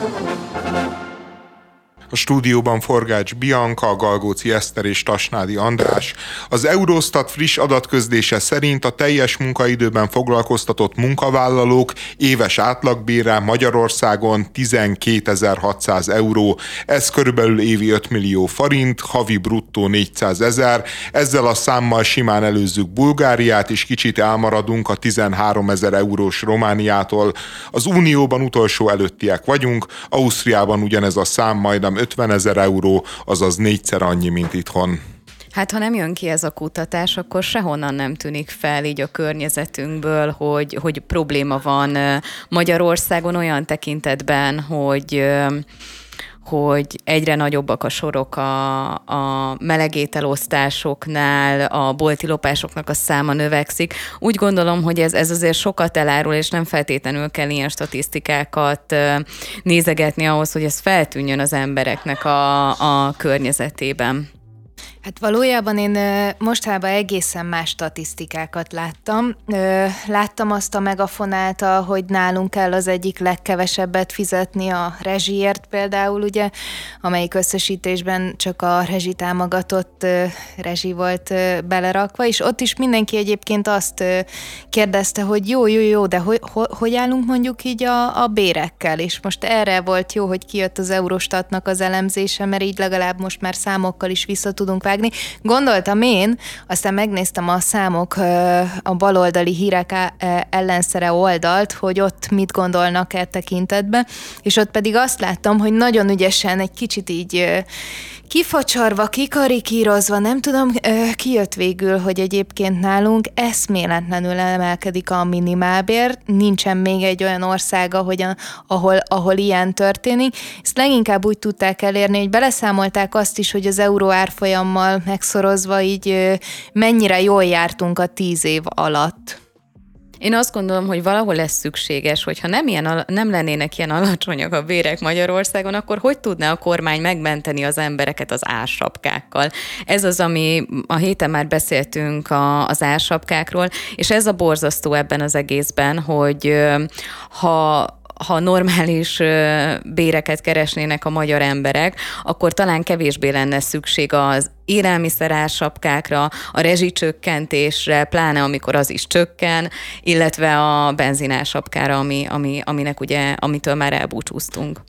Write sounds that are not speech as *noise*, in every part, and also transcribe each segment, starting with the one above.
Thank *laughs* you. A stúdióban Forgács Bianca, Galgóci Eszter és Tasnádi András. Az Eurostat friss adatközlése szerint a teljes munkaidőben foglalkoztatott munkavállalók éves átlagbére Magyarországon 12.600 euró. Ez körülbelül évi 5 millió forint, havi bruttó 400 ezer. Ezzel a számmal simán előzzük Bulgáriát, és kicsit elmaradunk a 13 ezer eurós Romániától. Az Unióban utolsó előttiek vagyunk, Ausztriában ugyanez a szám majdnem 50 ezer euró, azaz négyszer annyi, mint itthon. Hát ha nem jön ki ez a kutatás, akkor sehonnan nem tűnik fel így a környezetünkből, hogy, hogy probléma van Magyarországon olyan tekintetben, hogy hogy egyre nagyobbak a sorok a, a melegételosztásoknál, a bolti lopásoknak a száma növekszik. Úgy gondolom, hogy ez, ez azért sokat elárul, és nem feltétlenül kell ilyen statisztikákat nézegetni ahhoz, hogy ez feltűnjön az embereknek a, a környezetében. Hát valójában én mostában egészen más statisztikákat láttam. Láttam azt a megafonát, hogy nálunk kell az egyik legkevesebbet fizetni a rezsiért például, ugye, amelyik összesítésben csak a rezsitámogatott rezsi volt belerakva, és ott is mindenki egyébként azt kérdezte, hogy jó, jó, jó, de hogy, hogy állunk mondjuk így a, a bérekkel, és most erre volt jó, hogy kijött az Eurostatnak az elemzése, mert így legalább most már számokkal is vissza tudunk vágni. Gondoltam én, aztán megnéztem a számok, a baloldali hírek ellenszere oldalt, hogy ott mit gondolnak e tekintetben, és ott pedig azt láttam, hogy nagyon ügyesen egy kicsit így kifacsarva, kikarikírozva, nem tudom, kijött végül, hogy egyébként nálunk eszméletlenül emelkedik a minimálbér, nincsen még egy olyan ország, ahogyan, ahol, ahol ilyen történik. Ezt leginkább úgy tudták elérni, hogy beleszámolták azt is, hogy az euró árfolyammal megszorozva így mennyire jól jártunk a tíz év alatt. Én azt gondolom, hogy valahol lesz szükséges, hogyha nem, ilyen, nem lennének ilyen alacsonyak a bérek Magyarországon, akkor hogy tudná a kormány megmenteni az embereket az ársapkákkal? Ez az, ami a héten már beszéltünk a, az ársapkákról, és ez a borzasztó ebben az egészben, hogy ha ha normális béreket keresnének a magyar emberek, akkor talán kevésbé lenne szükség az élelmiszerársapkákra, a rezsicsökkentésre, pláne amikor az is csökken, illetve a benzinársapkára, ami, ami, aminek ugye, amitől már elbúcsúztunk.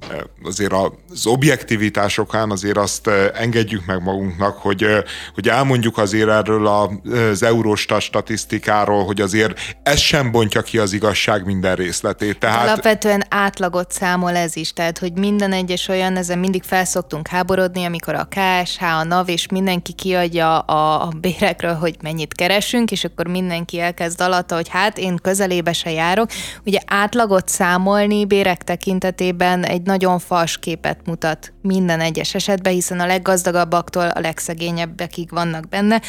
Azért az objektivitásokán azért azt engedjük meg magunknak, hogy, hogy elmondjuk azért erről az Eurostat statisztikáról, hogy azért ez sem bontja ki az igazság minden részletét. Tehát... Alapvetően átlagot számol ez is, tehát hogy minden egyes olyan, ezen mindig felszoktunk háborodni, amikor a KSH, a NAV és minden mindenki kiadja a, a bérekről, hogy mennyit keresünk, és akkor mindenki elkezd alatta, hogy hát én közelébe se járok. Ugye átlagot számolni bérek tekintetében egy nagyon fals képet mutat minden egyes esetben, hiszen a leggazdagabbaktól a legszegényebbekig vannak benne.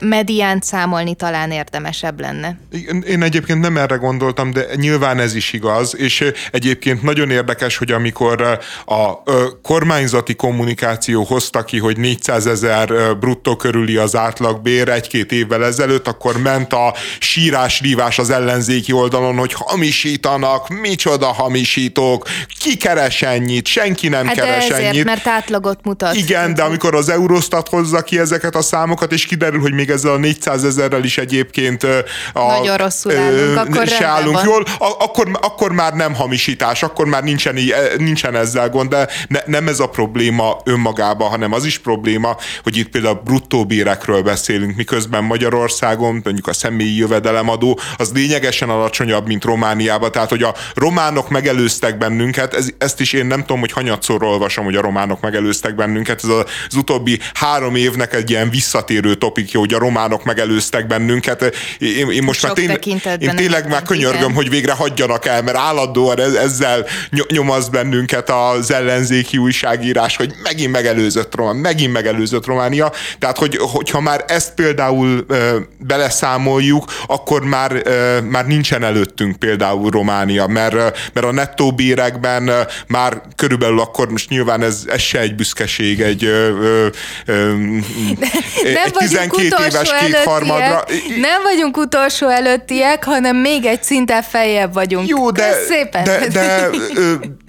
Mediánt számolni talán érdemesebb lenne. Én egyébként nem erre gondoltam, de nyilván ez is igaz, és egyébként nagyon érdekes, hogy amikor a kormányzati kommunikáció hozta ki, hogy 400 ezer bruttó körüli az átlagbér. Egy-két évvel ezelőtt, akkor ment a sírás-rívás az ellenzéki oldalon, hogy hamisítanak, micsoda hamisítók, ki keres ennyit, senki nem hát keres ezért, ennyit. mert átlagot mutat. Igen, de amikor az Eurostat hozza ki ezeket a számokat, és kiderül, hogy még ezzel a 400 ezerrel is egyébként a, Nagyon rosszul állunk, akkor se állunk jól, akkor, akkor már nem hamisítás, akkor már nincsen, nincsen ezzel gond, de ne, nem ez a probléma önmagában, hanem az is probléma, hogy itt például bruttó bérekről beszélünk, miközben Magyarországon mondjuk a személyi jövedelemadó az lényegesen alacsonyabb, mint Romániában, tehát hogy a románok megelőztek bennünket, ez, ezt is én nem tudom, hogy hanyatszor olvasom, hogy a románok megelőztek bennünket, ez az utóbbi három évnek egy ilyen visszatérő topikja, hogy a románok megelőztek bennünket. Én, én most már tényleg, én tényleg már könyörgöm, igen. hogy végre hagyjanak el, mert állandóan ezzel nyomaz bennünket az ellenzéki újságírás, hogy megint megelőzött román, megint megelőzött román, Románia. Tehát, hogy, hogyha már ezt például beleszámoljuk, akkor már, már nincsen előttünk például Románia, mert, mert a nettó bérekben már körülbelül akkor most nyilván ez, ez se egy büszkeség, egy, ö, ö, egy 12 éves kétharmadra. Nem vagyunk utolsó előttiek, hanem még egy szinten feljebb vagyunk. Jó, de, szépen. De, de,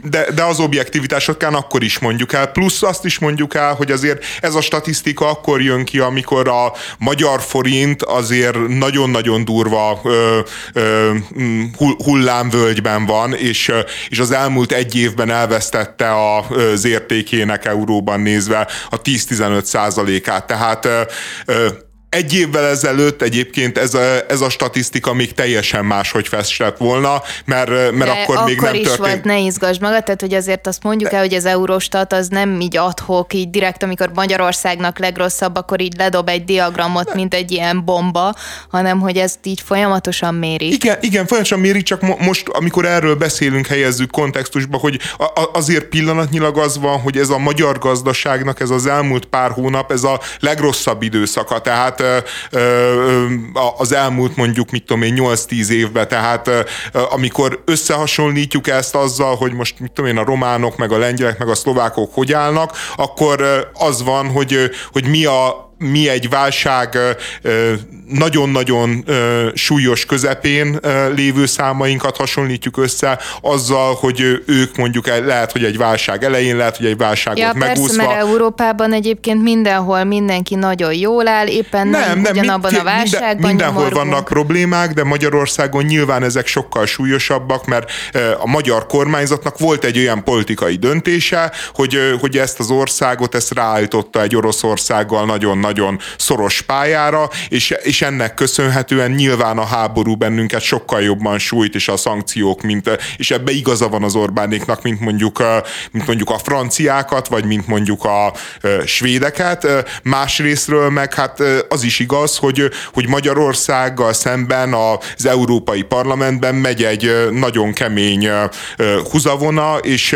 de, de az objektivitásokán akkor is mondjuk el. Plusz azt is mondjuk el, hogy azért ez a statisztika akkor jön ki, amikor a magyar forint azért nagyon-nagyon durva ö, ö, hullámvölgyben van, és, és az elmúlt egy évben elvesztette az értékének euróban nézve a 10-15 százalékát. Tehát ö, egy évvel ezelőtt egyébként ez a, ez a statisztika még teljesen máshogy festett volna, mert, mert De akkor, akkor még nem is történt. volt, ne izgasd magad, tehát hogy azért azt mondjuk el, hogy az Eurostat az nem így adhok, így direkt, amikor Magyarországnak legrosszabb, akkor így ledob egy diagramot, mint egy ilyen bomba, hanem hogy ezt így folyamatosan méri. Igen, igen folyamatosan méri, csak mo- most, amikor erről beszélünk, helyezzük kontextusba, hogy a- azért pillanatnyilag az van, hogy ez a magyar gazdaságnak ez az elmúlt pár hónap, ez a legrosszabb időszaka, tehát az elmúlt mondjuk, mit tudom én, 8-10 évben, tehát amikor összehasonlítjuk ezt azzal, hogy most mit tudom én, a románok, meg a lengyelek, meg a szlovákok hogy állnak, akkor az van, hogy, hogy mi a mi egy válság nagyon-nagyon súlyos közepén lévő számainkat hasonlítjuk össze azzal, hogy ők mondjuk lehet, hogy egy válság elején, lehet, hogy egy válságot ja, megúszva. Persze, mert Európában egyébként mindenhol mindenki nagyon jól áll, éppen nem, nem, nem ugyanabban mind, a válságban minden, Mindenhol nyomorgunk. vannak problémák, de Magyarországon nyilván ezek sokkal súlyosabbak, mert a magyar kormányzatnak volt egy olyan politikai döntése, hogy, hogy ezt az országot, ezt ráállította egy Oroszországgal nagyon nagyon szoros pályára, és, és ennek köszönhetően nyilván a háború bennünket sokkal jobban sújt, és a szankciók, mint, és ebbe igaza van az Orbánéknak, mint mondjuk, mint mondjuk a franciákat, vagy mint mondjuk a svédeket. Másrésztről meg hát az is igaz, hogy, hogy Magyarországgal szemben az Európai Parlamentben megy egy nagyon kemény húzavona, és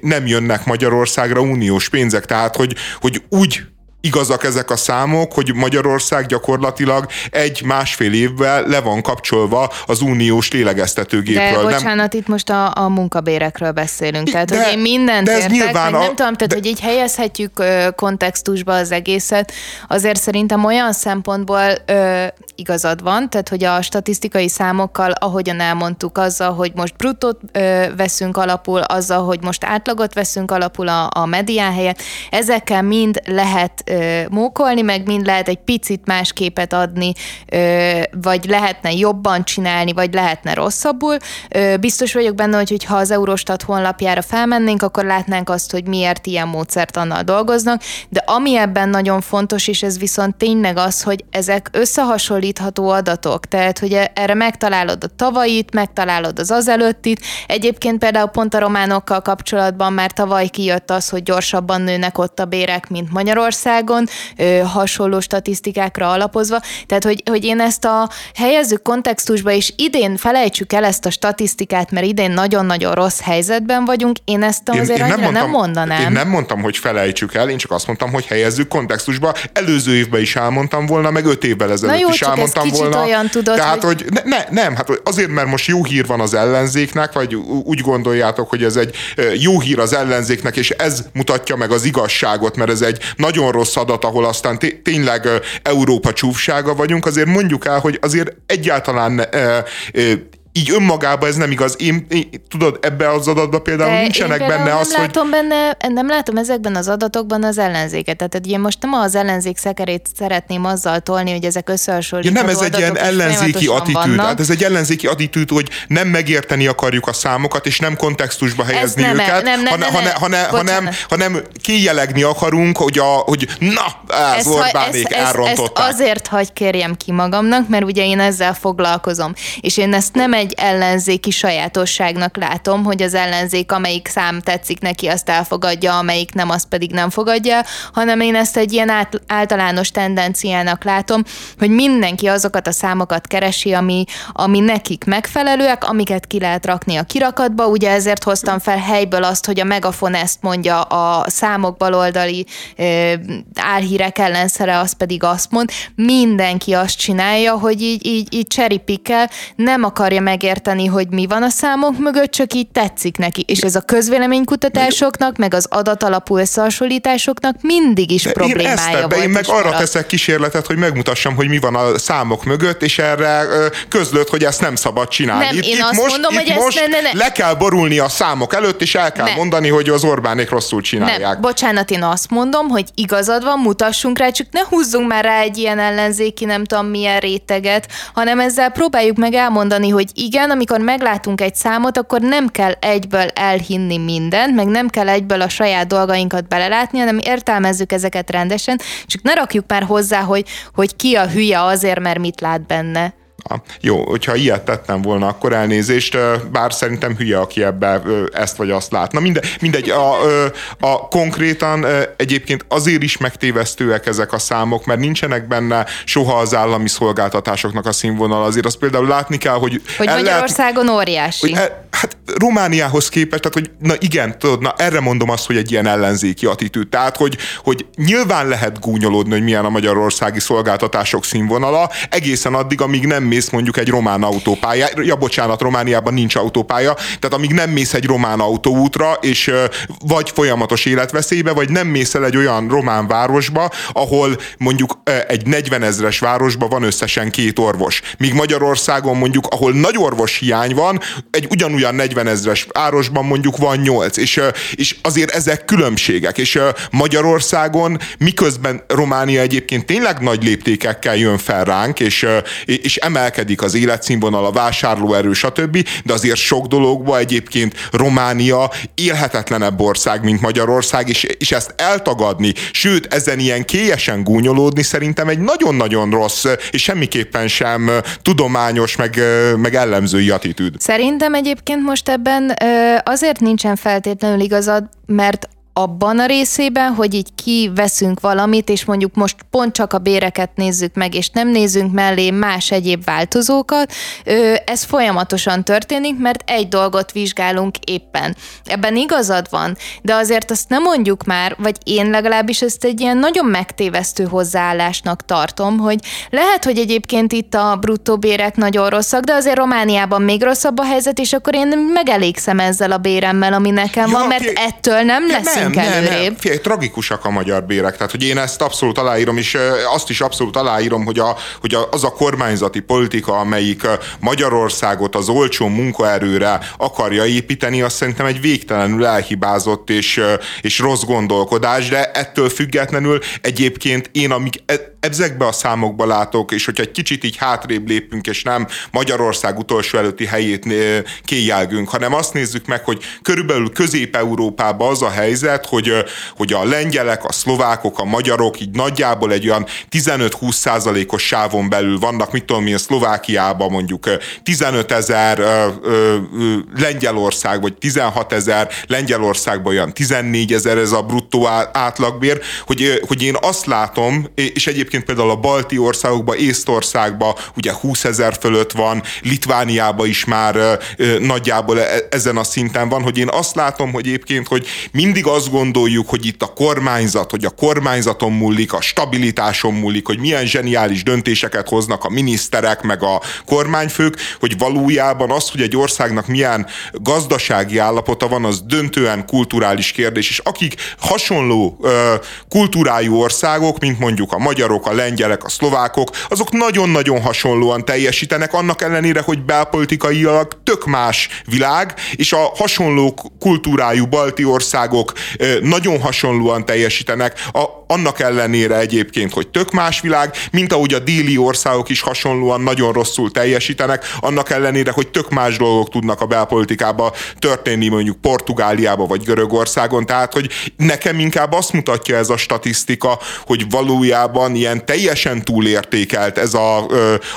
nem jönnek Magyarországra uniós pénzek, tehát hogy, hogy úgy igazak ezek a számok, hogy Magyarország gyakorlatilag egy-másfél évvel le van kapcsolva az uniós lélegeztetőgépről. De bocsánat, nem... itt most a, a munkabérekről beszélünk. Tehát, de, hogy én mindent de ez értek, nyilván a, nem tudom, tehát, de... hogy így helyezhetjük kontextusba az egészet, azért szerintem olyan szempontból ö, igazad van, tehát, hogy a statisztikai számokkal, ahogyan elmondtuk, azzal, hogy most brutót ö, veszünk alapul, azzal, hogy most átlagot veszünk alapul a, a medián helyett, ezekkel mind lehet ö, mókolni, meg mind lehet egy picit más képet adni, ö, vagy lehetne jobban csinálni, vagy lehetne rosszabbul. Ö, biztos vagyok benne, hogy ha az Eurostat honlapjára felmennénk, akkor látnánk azt, hogy miért ilyen módszert annal dolgoznak, de ami ebben nagyon fontos, és ez viszont tényleg az, hogy ezek összehasonlítható adatok, tehát hogy erre megtalálod a tavait, megtalálod az azelőttit. Egyébként például pont a románokkal kapcsolatban már tavaly kijött az, hogy gyorsabban nőnek ott a bérek, mint Magyarország, Ö, hasonló statisztikákra alapozva. Tehát, hogy, hogy én ezt a helyezzük kontextusba, és idén felejtsük el ezt a statisztikát, mert idén nagyon-nagyon rossz helyzetben vagyunk, én ezt azért én, én nem, mondtam, nem mondanám. Én nem mondtam, hogy felejtsük el, én csak azt mondtam, hogy helyezzük kontextusba. Előző évben is elmondtam volna, meg öt évvel ezelőtt jó, is elmondtam volna. olyan tudod, Tehát, hogy, hogy ne, ne, nem, hát azért, mert most jó hír van az ellenzéknek, vagy úgy gondoljátok, hogy ez egy jó hír az ellenzéknek, és ez mutatja meg az igazságot, mert ez egy nagyon rossz rossz adat, ahol aztán tényleg Európa csúfsága vagyunk, azért mondjuk el, hogy azért egyáltalán így önmagában ez nem igaz. Én, én tudod, ebbe az adatban például De nincsenek én benne nem az, látom hogy... Benne, nem látom ezekben az adatokban az ellenzéket. Tehát én most nem az ellenzék szekerét szeretném azzal tolni, hogy ezek összehasonlítható ja, Nem, ez egy ilyen ellenzéki attitűd. Hát ez egy ellenzéki attitűd, hogy nem megérteni akarjuk a számokat, és nem kontextusba helyezni nem, őket, nem, nem, hanem, nem, hanem, hanem, hanem kijelegni akarunk, hogy, a, hogy na, ez Orbánék elrontották. Ezt azért hagy kérjem ki magamnak, mert ugye én ezzel foglalkozom. És én ezt nem egy egy ellenzéki sajátosságnak látom, hogy az ellenzék, amelyik szám tetszik neki, azt elfogadja, amelyik nem, azt pedig nem fogadja, hanem én ezt egy ilyen át, általános tendenciának látom, hogy mindenki azokat a számokat keresi, ami, ami nekik megfelelőek, amiket ki lehet rakni a kirakatba. Ugye ezért hoztam fel helyből azt, hogy a Megafon ezt mondja, a számok baloldali ö, álhírek ellenszere az pedig azt mond, mindenki azt csinálja, hogy így, így, így cseripikkel nem akarja megérteni, hogy mi van a számok mögött, csak így tetszik neki. És ez a közvéleménykutatásoknak, meg az adatalapú összehasonlításoknak mindig is problémája én ezt volt. Én meg arra teszek kísérletet, hogy megmutassam, hogy mi van a számok mögött, és erre közlött, hogy ezt nem szabad csinálni. Nem, itt, én itt azt most, mondom, itt hogy most ezt ne, ne, ne. le kell borulni a számok előtt, és el kell nem. mondani, hogy az Orbánék rosszul csinálják. Nem, bocsánat, én azt mondom, hogy igazad van, mutassunk rá, csak ne húzzunk már rá egy ilyen ellenzéki, nem tudom milyen réteget, hanem ezzel próbáljuk meg elmondani, hogy igen, amikor meglátunk egy számot, akkor nem kell egyből elhinni mindent, meg nem kell egyből a saját dolgainkat belelátni, hanem értelmezzük ezeket rendesen, csak ne rakjuk már hozzá, hogy, hogy ki a hülye azért, mert mit lát benne. Jó, hogyha ilyet tettem volna, akkor elnézést, bár szerintem hülye, aki ebbe ezt vagy azt lát. Na mindegy, a, a konkrétan egyébként azért is megtévesztőek ezek a számok, mert nincsenek benne soha az állami szolgáltatásoknak a színvonal. Azért azt például látni kell, hogy... Hogy Magyarországon lehet, óriási. Hogy e, hát Romániához képest, tehát hogy na igen, tudod, na erre mondom azt, hogy egy ilyen ellenzéki attitűd. Tehát, hogy, hogy nyilván lehet gúnyolódni, hogy milyen a magyarországi szolgáltatások színvonala, egészen addig, amíg nem mész mondjuk egy román autópálya, ja bocsánat, Romániában nincs autópálya, tehát amíg nem mész egy román autóútra, és vagy folyamatos életveszélybe, vagy nem mész el egy olyan román városba, ahol mondjuk egy 40 ezres városban van összesen két orvos. Míg Magyarországon mondjuk, ahol nagy orvos hiány van, egy ugyanolyan 40 ezres városban mondjuk van 8, és, és azért ezek különbségek, és Magyarországon miközben Románia egyébként tényleg nagy léptékekkel jön fel ránk, és, és emelkedik az életszínvonal, a vásárlóerő, stb., de azért sok dologban egyébként Románia élhetetlenebb ország, mint Magyarország, és, és ezt eltagadni, sőt, ezen ilyen kélyesen gúnyolódni szerintem egy nagyon-nagyon rossz, és semmiképpen sem tudományos, meg, meg ellenzői attitűd. Szerintem egyébként most ebben azért nincsen feltétlenül igazad, mert abban a részében, hogy így kiveszünk valamit, és mondjuk most pont csak a béreket nézzük meg, és nem nézzünk mellé más egyéb változókat, ez folyamatosan történik, mert egy dolgot vizsgálunk éppen. Ebben igazad van, de azért azt nem mondjuk már, vagy én legalábbis ezt egy ilyen nagyon megtévesztő hozzáállásnak tartom, hogy lehet, hogy egyébként itt a bruttó bérek nagyon rosszak, de azért Romániában még rosszabb a helyzet, és akkor én megelégszem ezzel a béremmel, ami nekem ja, van, mert ettől nem lesz nem, előrébb. Nem. Figyelj, tragikusak a magyar bérek, tehát hogy én ezt abszolút aláírom, és azt is abszolút aláírom, hogy, a, hogy az a kormányzati politika, amelyik Magyarországot az olcsó munkaerőre akarja építeni, azt szerintem egy végtelenül elhibázott és, és rossz gondolkodás, de ettől függetlenül egyébként én, amik e- ezekbe a számokba látok, és hogyha egy kicsit így hátrébb lépünk, és nem Magyarország utolsó előtti helyét kéjelgünk, hanem azt nézzük meg, hogy körülbelül Közép-Európában az a helyzet, hogy, hogy a lengyelek, a szlovákok, a magyarok így nagyjából egy olyan 15-20 százalékos sávon belül vannak, mit tudom a Szlovákiában mondjuk 15 ezer Lengyelország, vagy 16 ezer Lengyelországban olyan 14 ezer ez a bruttó átlagbér, hogy, hogy én azt látom, és egyébként egyébként például a balti országokban, Észtországban ugye 20 ezer fölött van, Litvániában is már ö, nagyjából e, ezen a szinten van, hogy én azt látom, hogy egyébként, hogy mindig azt gondoljuk, hogy itt a kormányzat, hogy a kormányzaton múlik, a stabilitáson múlik, hogy milyen zseniális döntéseket hoznak a miniszterek, meg a kormányfők, hogy valójában az, hogy egy országnak milyen gazdasági állapota van, az döntően kulturális kérdés, és akik hasonló ö, kultúrájú országok, mint mondjuk a magyarok, magyarok, a lengyelek, a szlovákok, azok nagyon-nagyon hasonlóan teljesítenek, annak ellenére, hogy belpolitikailag tök más világ, és a hasonló kultúrájú balti országok nagyon hasonlóan teljesítenek, a, annak ellenére egyébként, hogy tök más világ, mint ahogy a déli országok is hasonlóan nagyon rosszul teljesítenek, annak ellenére, hogy tök más dolgok tudnak a belpolitikába történni, mondjuk Portugáliába vagy Görögországon, tehát hogy nekem inkább azt mutatja ez a statisztika, hogy valójában amilyen teljesen túlértékelt ez a,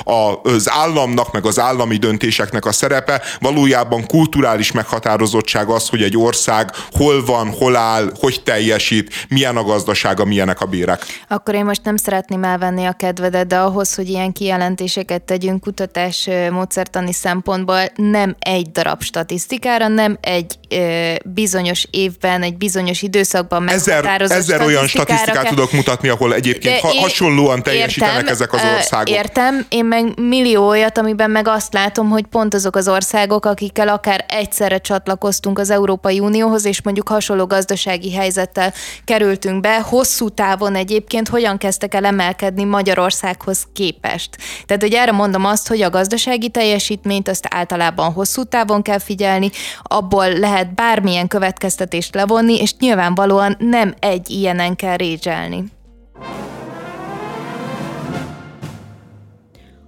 a, az államnak, meg az állami döntéseknek a szerepe, valójában kulturális meghatározottság az, hogy egy ország hol van, hol áll, hogy teljesít, milyen a gazdasága, milyenek a bérek. Akkor én most nem szeretném elvenni a kedvedet, de ahhoz, hogy ilyen kijelentéseket tegyünk kutatás módszertani szempontból, nem egy darab statisztikára, nem egy ö, bizonyos évben, egy bizonyos időszakban meghatározott Ezer, ezer olyan statisztikát kell... tudok mutatni, ahol egyébként ha, hasonlóan teljesítenek értem, ezek az országok. Értem, én meg millió olyat, amiben meg azt látom, hogy pont azok az országok, akikkel akár egyszerre csatlakoztunk az Európai Unióhoz, és mondjuk hasonló gazdasági helyzettel kerültünk be, hosszú távon egyébként hogyan kezdtek el emelkedni Magyarországhoz képest. Tehát, hogy erre mondom azt, hogy a gazdasági teljesítményt azt általában hosszú távon kell figyelni, abból lehet bármilyen következtetést levonni, és nyilvánvalóan nem egy ilyenen kell régyelni.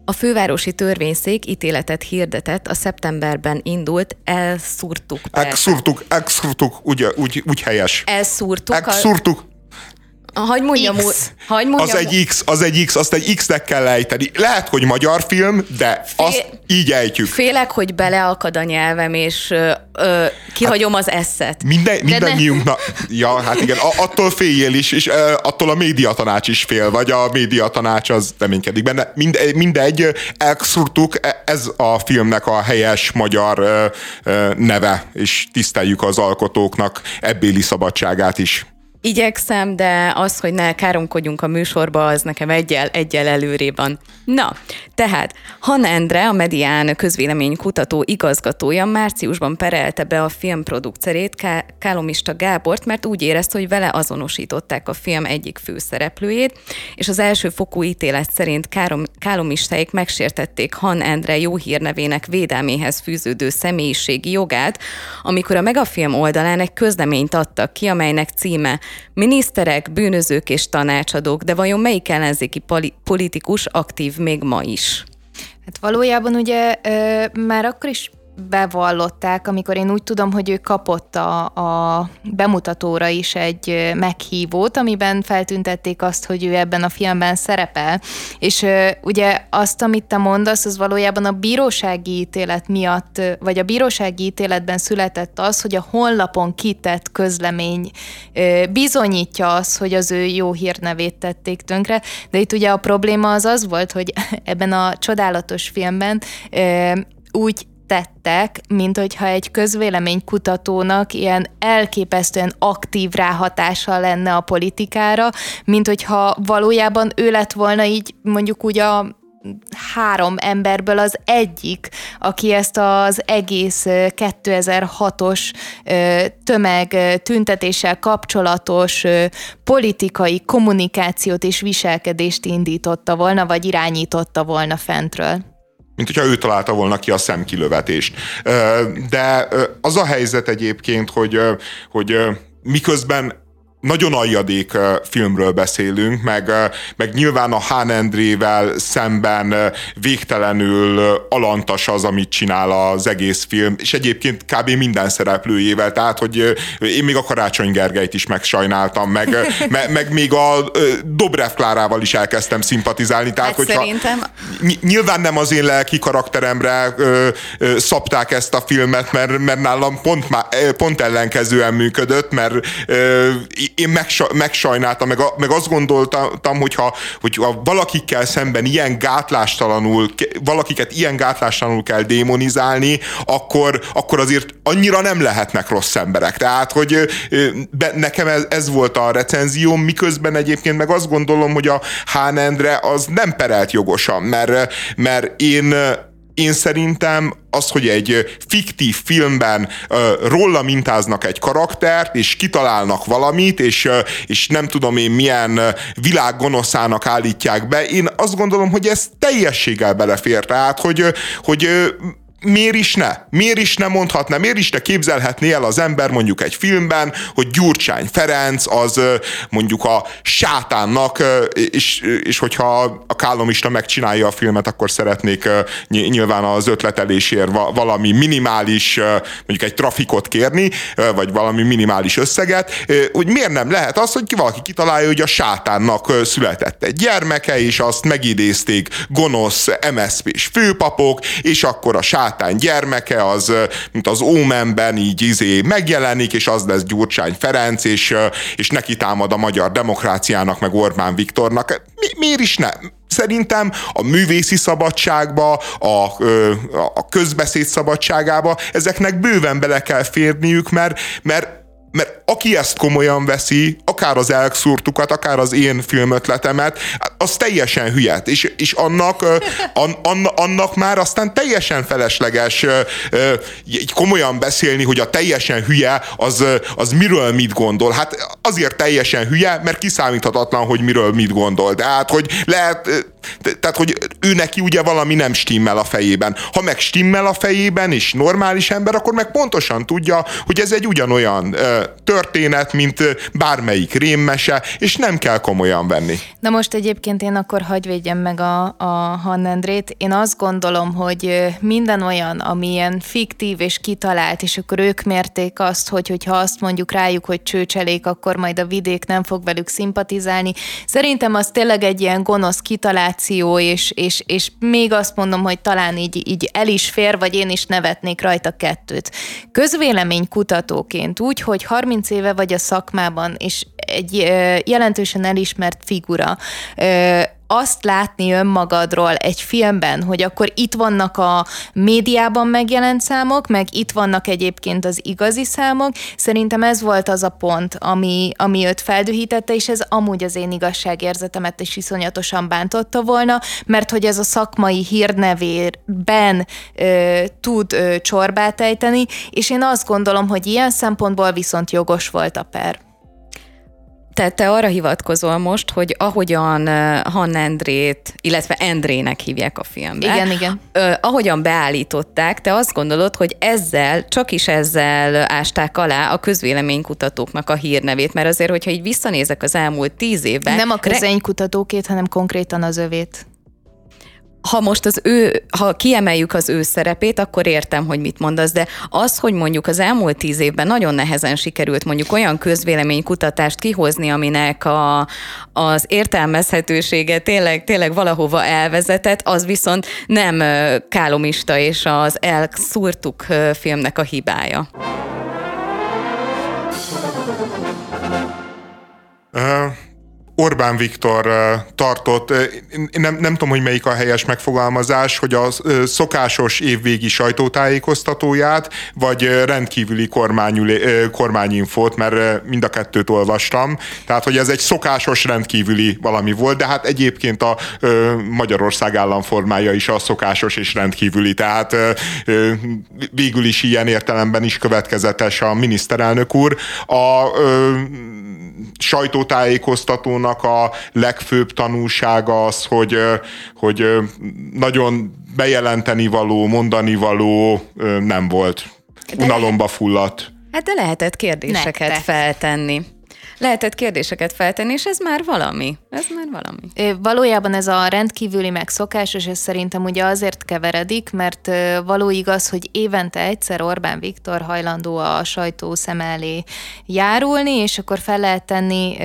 A fővárosi törvényszék ítéletet hirdetett a szeptemberben indult elszúrtuk. Elszúrtuk, elszúrtuk, úgy, úgy, úgy helyes. Elszúrtuk. Elszúrtuk. Hagy mondjam, X. Hagy mondjam, az egy X, az egy X, azt egy X-nek kell ejteni. Lehet, hogy magyar film, de Fél, azt így ejtjük. Félek, hogy beleakad a nyelvem, és ö, ö, kihagyom hát, az eszet. Minden, mindannyiunknak, ja, hát igen, a, attól féljél is, és ö, attól a médiatanács is fél, vagy a médiatanács az reménykedik benne. Mind, mindegy, elkszurtuk, e, ez a filmnek a helyes magyar ö, ö, neve, és tiszteljük az alkotóknak ebbéli szabadságát is. Igyekszem, de az, hogy ne káromkodjunk a műsorba, az nekem egyel, egyel előrébb van. Na, tehát Han Endre, a Medián közvéleménykutató igazgatója márciusban perelte be a film produkcerét, Ká- Kálomista Gábort, mert úgy érezte, hogy vele azonosították a film egyik főszereplőjét, és az első fokú ítélet szerint Károm, Kálomistáik megsértették Han Endre jó hírnevének védelméhez fűződő személyiségi jogát, amikor a Megafilm oldalán egy közleményt adtak ki, amelynek címe Miniszterek, bűnözők és tanácsadók, de vajon melyik ellenzéki politikus aktív még ma is? Hát valójában ugye már akkor is bevallották, amikor én úgy tudom, hogy ő kapott a, a bemutatóra is egy meghívót, amiben feltüntették azt, hogy ő ebben a filmben szerepel. És ugye azt, amit te mondasz, az valójában a bírósági ítélet miatt, vagy a bírósági ítéletben született az, hogy a honlapon kitett közlemény bizonyítja azt, hogy az ő jó hírnevét tették tönkre, de itt ugye a probléma az az volt, hogy *laughs* ebben a csodálatos filmben úgy tettek, mint hogyha egy közvéleménykutatónak ilyen elképesztően aktív ráhatása lenne a politikára, mint hogyha valójában ő lett volna így mondjuk úgy a három emberből az egyik, aki ezt az egész 2006-os tömeg tüntetéssel kapcsolatos politikai kommunikációt és viselkedést indította volna, vagy irányította volna fentről mint hogyha ő találta volna ki a szemkilövetést. De az a helyzet egyébként, hogy, hogy miközben nagyon aljadék filmről beszélünk, meg, meg nyilván a Hán Endrével szemben végtelenül alantas az, amit csinál az egész film, és egyébként kb. minden szereplőjével, tehát, hogy én még a Karácsony Gergelyt is megsajnáltam, meg, *laughs* meg, meg még a Dobrev Klárával is elkezdtem szimpatizálni, tehát, hát hogyha szerintem... nyilván nem az én lelki karakteremre ö, ö, szabták ezt a filmet, mert, mert nálam pont, pont ellenkezően működött, mert ö, én megsajnáltam, meg, a, meg azt gondoltam, hogyha, hogyha valakikkel szemben ilyen gátlástalanul, valakiket ilyen gátlástalanul kell démonizálni, akkor, akkor azért annyira nem lehetnek rossz emberek. Tehát, hogy nekem ez, ez volt a recenzióm, miközben egyébként meg azt gondolom, hogy a Hán Endre az nem perelt jogosan, mert, mert én én szerintem az, hogy egy fiktív filmben uh, róla mintáznak egy karaktert, és kitalálnak valamit, és, uh, és nem tudom én milyen világ gonoszának állítják be, én azt gondolom, hogy ez teljességgel belefér. Tehát, hogy, hogy miért is ne? Miért is ne mondhatná? Miért is ne képzelhetné el az ember mondjuk egy filmben, hogy Gyurcsány Ferenc az mondjuk a sátánnak, és, és hogyha a Kálomista megcsinálja a filmet, akkor szeretnék nyilván az ötletelésért valami minimális, mondjuk egy trafikot kérni, vagy valami minimális összeget, hogy miért nem lehet az, hogy valaki kitalálja, hogy a sátánnak született egy gyermeke, és azt megidézték gonosz MSZP-s főpapok, és akkor a sátán sátán gyermeke, az, mint az Ómenben így izé megjelenik, és az lesz Gyurcsány Ferenc, és, és neki támad a magyar demokráciának, meg Orbán Viktornak. Mi, miért is nem? Szerintem a művészi szabadságba, a, a közbeszéd szabadságába ezeknek bőven bele kell férniük, mert, mert mert aki ezt komolyan veszi, akár az elkszúrtukat, akár az én filmötletemet, az teljesen hülye. És, és annak, an, an, annak már aztán teljesen felesleges így komolyan beszélni, hogy a teljesen hülye az, az miről mit gondol. Hát azért teljesen hülye, mert kiszámíthatatlan, hogy miről mit gondol. Tehát, hogy lehet, tehát, hogy ő neki ugye valami nem stimmel a fejében. Ha meg stimmel a fejében, és normális ember, akkor meg pontosan tudja, hogy ez egy ugyanolyan történet, mint bármelyik rémmese, és nem kell komolyan venni. Na most egyébként én akkor hagy védjem meg a, a Hannendrét. Én azt gondolom, hogy minden olyan, ami ilyen fiktív és kitalált, és akkor ők mérték azt, hogy hogyha azt mondjuk rájuk, hogy csőcselék, akkor majd a vidék nem fog velük szimpatizálni. Szerintem az tényleg egy ilyen gonosz kitaláció, és, és, és még azt mondom, hogy talán így, így el is fér, vagy én is nevetnék rajta kettőt. Közvéleménykutatóként úgy, hogy 30 éve vagy a szakmában, és egy jelentősen elismert figura, azt látni önmagadról egy filmben, hogy akkor itt vannak a médiában megjelent számok, meg itt vannak egyébként az igazi számok, szerintem ez volt az a pont, ami, ami őt feldühítette, és ez amúgy az én igazságérzetemet is iszonyatosan bántotta volna, mert hogy ez a szakmai hírnevérben ö, tud ö, csorbát ejteni, és én azt gondolom, hogy ilyen szempontból viszont jogos volt a per. Tehát te arra hivatkozol most, hogy ahogyan Han Endrét, illetve Endrének hívják a filmben. Igen, igen. Ahogyan beállították, te azt gondolod, hogy ezzel, csak is ezzel ásták alá a közvéleménykutatóknak a hírnevét, mert azért, hogyha így visszanézek az elmúlt tíz évben... Nem a közvéleménykutatókét, hanem konkrétan az övét ha most az ő, ha kiemeljük az ő szerepét, akkor értem, hogy mit mondasz, de az, hogy mondjuk az elmúlt tíz évben nagyon nehezen sikerült mondjuk olyan közvéleménykutatást kihozni, aminek a, az értelmezhetősége tényleg, tényleg valahova elvezetett, az viszont nem Kálomista és az Elkszúrtuk filmnek a hibája. Uh, Orbán Viktor tartott, nem, nem tudom, hogy melyik a helyes megfogalmazás, hogy a szokásos évvégi sajtótájékoztatóját, vagy rendkívüli kormányinfót, mert mind a kettőt olvastam. Tehát, hogy ez egy szokásos rendkívüli valami volt, de hát egyébként a Magyarország államformája is a szokásos és rendkívüli. Tehát végül is ilyen értelemben is következetes a miniszterelnök úr. A sajtótájékoztatónak a legfőbb tanulsága az, hogy, hogy nagyon bejelenteni való, mondani való nem volt. Unalomba fulladt. Hát de lehetett kérdéseket Nektek. feltenni lehetett kérdéseket feltenni, és ez már valami. Ez már valami. Valójában ez a rendkívüli megszokás, és ez szerintem ugye azért keveredik, mert való igaz, hogy évente egyszer Orbán Viktor hajlandó a sajtó szem elé járulni, és akkor fel lehet tenni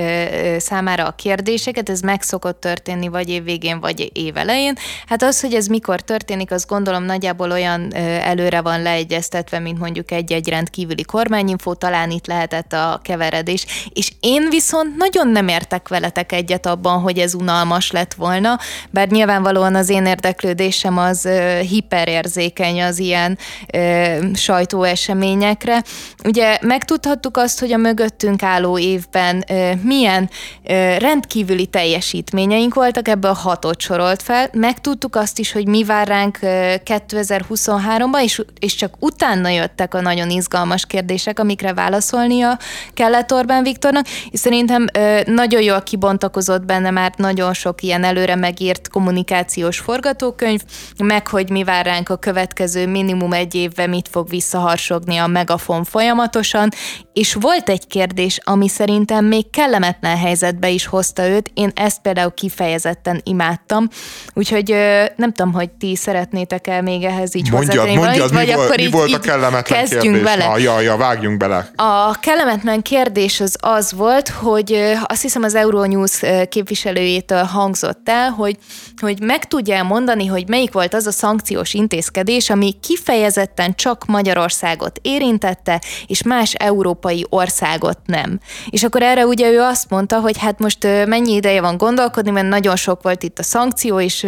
számára a kérdéseket, ez meg szokott történni vagy évvégén, vagy évelején. Hát az, hogy ez mikor történik, azt gondolom nagyjából olyan előre van leegyeztetve, mint mondjuk egy-egy rendkívüli kormányinfó, talán itt lehetett a keveredés. És én viszont nagyon nem értek veletek egyet abban, hogy ez unalmas lett volna, bár nyilvánvalóan az én érdeklődésem az ö, hiperérzékeny az ilyen ö, sajtóeseményekre. Ugye megtudhattuk azt, hogy a mögöttünk álló évben ö, milyen ö, rendkívüli teljesítményeink voltak, ebből hatot sorolt fel. Megtudtuk azt is, hogy mi vár ránk 2023-ban, és, és csak utána jöttek a nagyon izgalmas kérdések, amikre válaszolnia kellett Orbán Viktornak, és szerintem nagyon jól kibontakozott benne már nagyon sok ilyen előre megírt kommunikációs forgatókönyv, meg hogy mi vár ránk a következő minimum egy évben, mit fog visszaharsogni a megafon folyamatosan, és volt egy kérdés, ami szerintem még kellemetlen helyzetbe is hozta őt, én ezt például kifejezetten imádtam, úgyhogy nem tudom, hogy ti szeretnétek el még ehhez így mondjad, mondjad, vagy mi, akkor mi így, volt a kellemetlen kezdjünk kérdés? Bele. Na, ja, ja, vágjunk bele. A kellemetlen kérdés az az volt, hogy azt hiszem az Euronews képviselőjétől hangzott el, hogy, hogy meg tudja mondani, hogy melyik volt az a szankciós intézkedés, ami kifejezetten csak Magyarországot érintette, és más európai országot nem. És akkor erre ugye ő azt mondta, hogy hát most mennyi ideje van gondolkodni, mert nagyon sok volt itt a szankció, és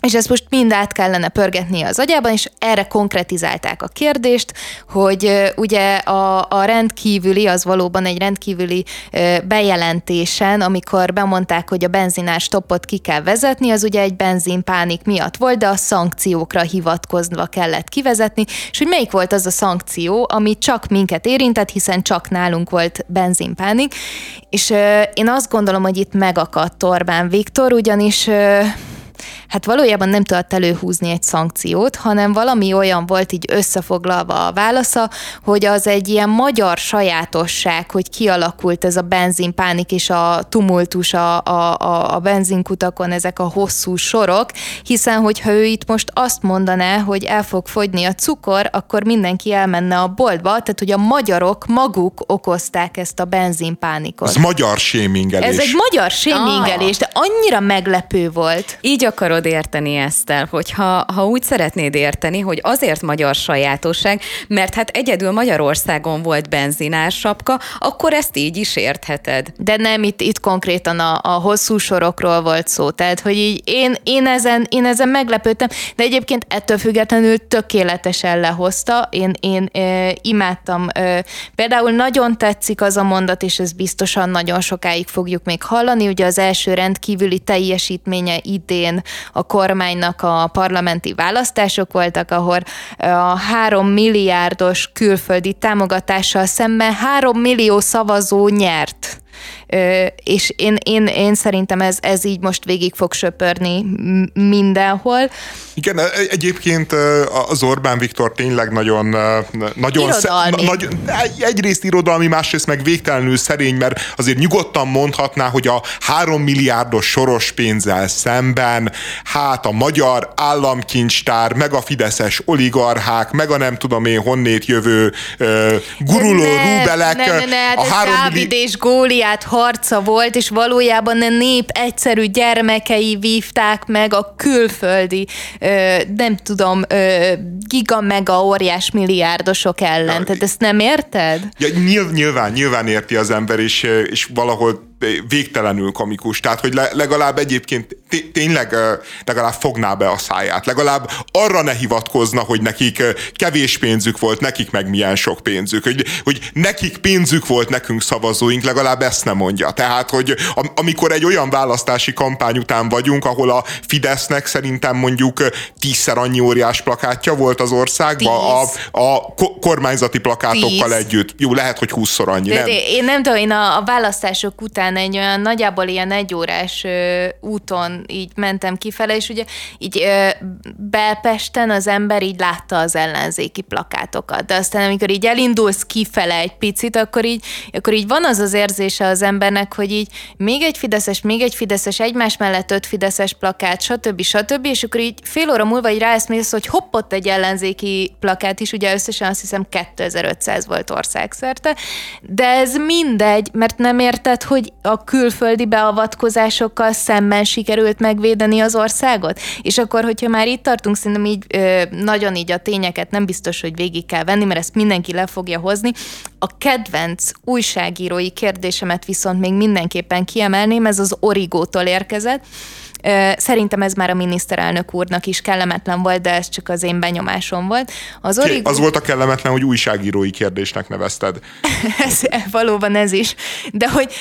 és ezt most mind át kellene pörgetni az agyában, és erre konkretizálták a kérdést, hogy ugye a, a rendkívüli, az valóban egy rendkívüli bejelentésen, amikor bemondták, hogy a benzinás stoppot ki kell vezetni, az ugye egy benzinpánik miatt volt, de a szankciókra hivatkozva kellett kivezetni, és hogy melyik volt az a szankció, ami csak minket érintett, hiszen csak nálunk volt benzinpánik, és én azt gondolom, hogy itt megakadt Orbán Viktor, ugyanis hát valójában nem tudott előhúzni egy szankciót, hanem valami olyan volt így összefoglalva a válasza, hogy az egy ilyen magyar sajátosság, hogy kialakult ez a benzinpánik és a tumultus a, a, a, a benzinkutakon, ezek a hosszú sorok, hiszen hogyha ő itt most azt mondaná, hogy el fog fogyni a cukor, akkor mindenki elmenne a boltba, tehát hogy a magyarok maguk okozták ezt a benzinpánikot. Ez magyar sémingelés. Ez egy magyar sémingelés, de annyira meglepő volt. Így akarod tudod érteni ezt el, hogyha ha úgy szeretnéd érteni, hogy azért magyar sajátosság, mert hát egyedül Magyarországon volt benzinás sapka, akkor ezt így is értheted. De nem, itt, itt konkrétan a, a hosszú sorokról volt szó, tehát hogy így én, én, ezen, én ezen meglepődtem, de egyébként ettől függetlenül tökéletesen lehozta, én, én e, imádtam. E, például nagyon tetszik az a mondat, és ez biztosan nagyon sokáig fogjuk még hallani, ugye az első rendkívüli teljesítménye idén a kormánynak a parlamenti választások voltak, ahol a három milliárdos külföldi támogatással szemben három millió szavazó nyert és én, én, én szerintem ez, ez így most végig fog söpörni mindenhol. Igen, egyébként az Orbán Viktor tényleg nagyon, nagyon irodalmi. Nagy, egyrészt irodalmi, másrészt meg végtelenül szerény, mert azért nyugodtan mondhatná, hogy a három milliárdos soros pénzzel szemben, hát a magyar államkincstár, meg a fideszes oligarchák, meg a nem tudom én honnét jövő uh, guruló ne, rúbelek. Ne, ne, ne, a három és Góliát harca volt, és valójában a nép egyszerű gyermekei vívták meg a külföldi, ö, nem tudom, ö, giga mega óriás milliárdosok ellen. Ja, Tehát ezt nem érted? Ja, nyilván, nyilván érti az ember, és, és valahol végtelenül komikus. Tehát, hogy legalább egyébként tényleg legalább fogná be a száját. Legalább arra ne hivatkozna, hogy nekik kevés pénzük volt, nekik meg milyen sok pénzük. Hogy, hogy nekik pénzük volt, nekünk szavazóink, legalább ezt nem mondja. Tehát, hogy amikor egy olyan választási kampány után vagyunk, ahol a Fidesznek szerintem mondjuk tízszer annyi óriás plakátja volt az országban, a, a kormányzati plakátokkal Tíz. együtt. Jó, lehet, hogy húszszor annyi. De, nem? Én nem tudom, én a, a választások után után egy olyan nagyjából ilyen egyórás úton így mentem kifele, és ugye így Belpesten az ember így látta az ellenzéki plakátokat, de aztán amikor így elindulsz kifele egy picit, akkor így, akkor így van az az érzése az embernek, hogy így még egy fideszes, még egy fideszes, egymás mellett öt fideszes plakát, stb. stb. És akkor így fél óra múlva így ráeszmész, hogy hoppott egy ellenzéki plakát is, ugye összesen azt hiszem 2500 volt országszerte, de ez mindegy, mert nem érted, hogy a külföldi beavatkozásokkal szemben sikerült megvédeni az országot? És akkor, hogyha már itt tartunk, szerintem így ö, nagyon így a tényeket nem biztos, hogy végig kell venni, mert ezt mindenki le fogja hozni. A kedvenc újságírói kérdésemet viszont még mindenképpen kiemelném, ez az Origótól érkezett, Szerintem ez már a miniszterelnök úrnak is kellemetlen volt, de ez csak az én benyomásom volt. Az, orig... az volt a kellemetlen, hogy újságírói kérdésnek nevezted. *laughs* ez, valóban ez is. De hogy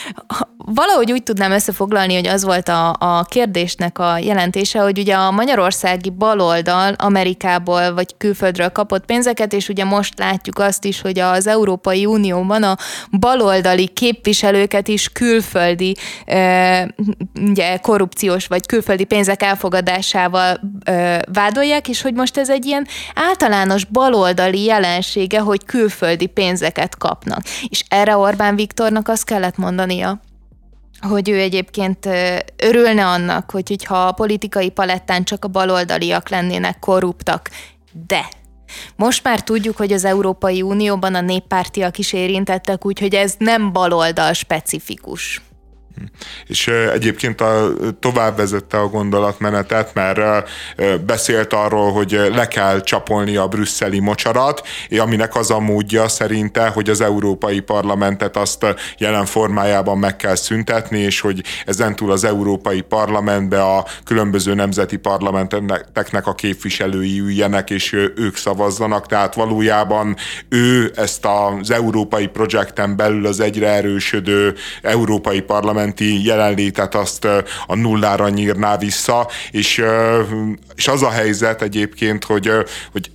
*laughs* valahogy úgy tudnám összefoglalni, hogy az volt a, a kérdésnek a jelentése, hogy ugye a magyarországi baloldal Amerikából vagy külföldről kapott pénzeket, és ugye most látjuk azt is, hogy az Európai Unióban a baloldali képviselőket is külföldi ugye, korrupciós vagy külföldi pénzek elfogadásával e, vádolják, és hogy most ez egy ilyen általános baloldali jelensége, hogy külföldi pénzeket kapnak. És erre Orbán Viktornak azt kellett mondania, hogy ő egyébként örülne annak, hogy, hogyha a politikai palettán csak a baloldaliak lennének korruptak, de most már tudjuk, hogy az Európai Unióban a néppártiak is érintettek, úgyhogy ez nem baloldal specifikus. És egyébként a, tovább vezette a gondolatmenetet, mert beszélt arról, hogy le kell csapolni a brüsszeli mocsarat, aminek az a módja szerinte, hogy az Európai Parlamentet azt jelen formájában meg kell szüntetni, és hogy ezentúl az Európai Parlamentbe a különböző nemzeti parlamenteknek a képviselői üljenek, és ők szavazzanak. Tehát valójában ő ezt az európai projekten belül az egyre erősödő Európai Parlament parlamenti jelenlétet azt a nullára nyírná vissza, és, és az a helyzet egyébként, hogy, hogy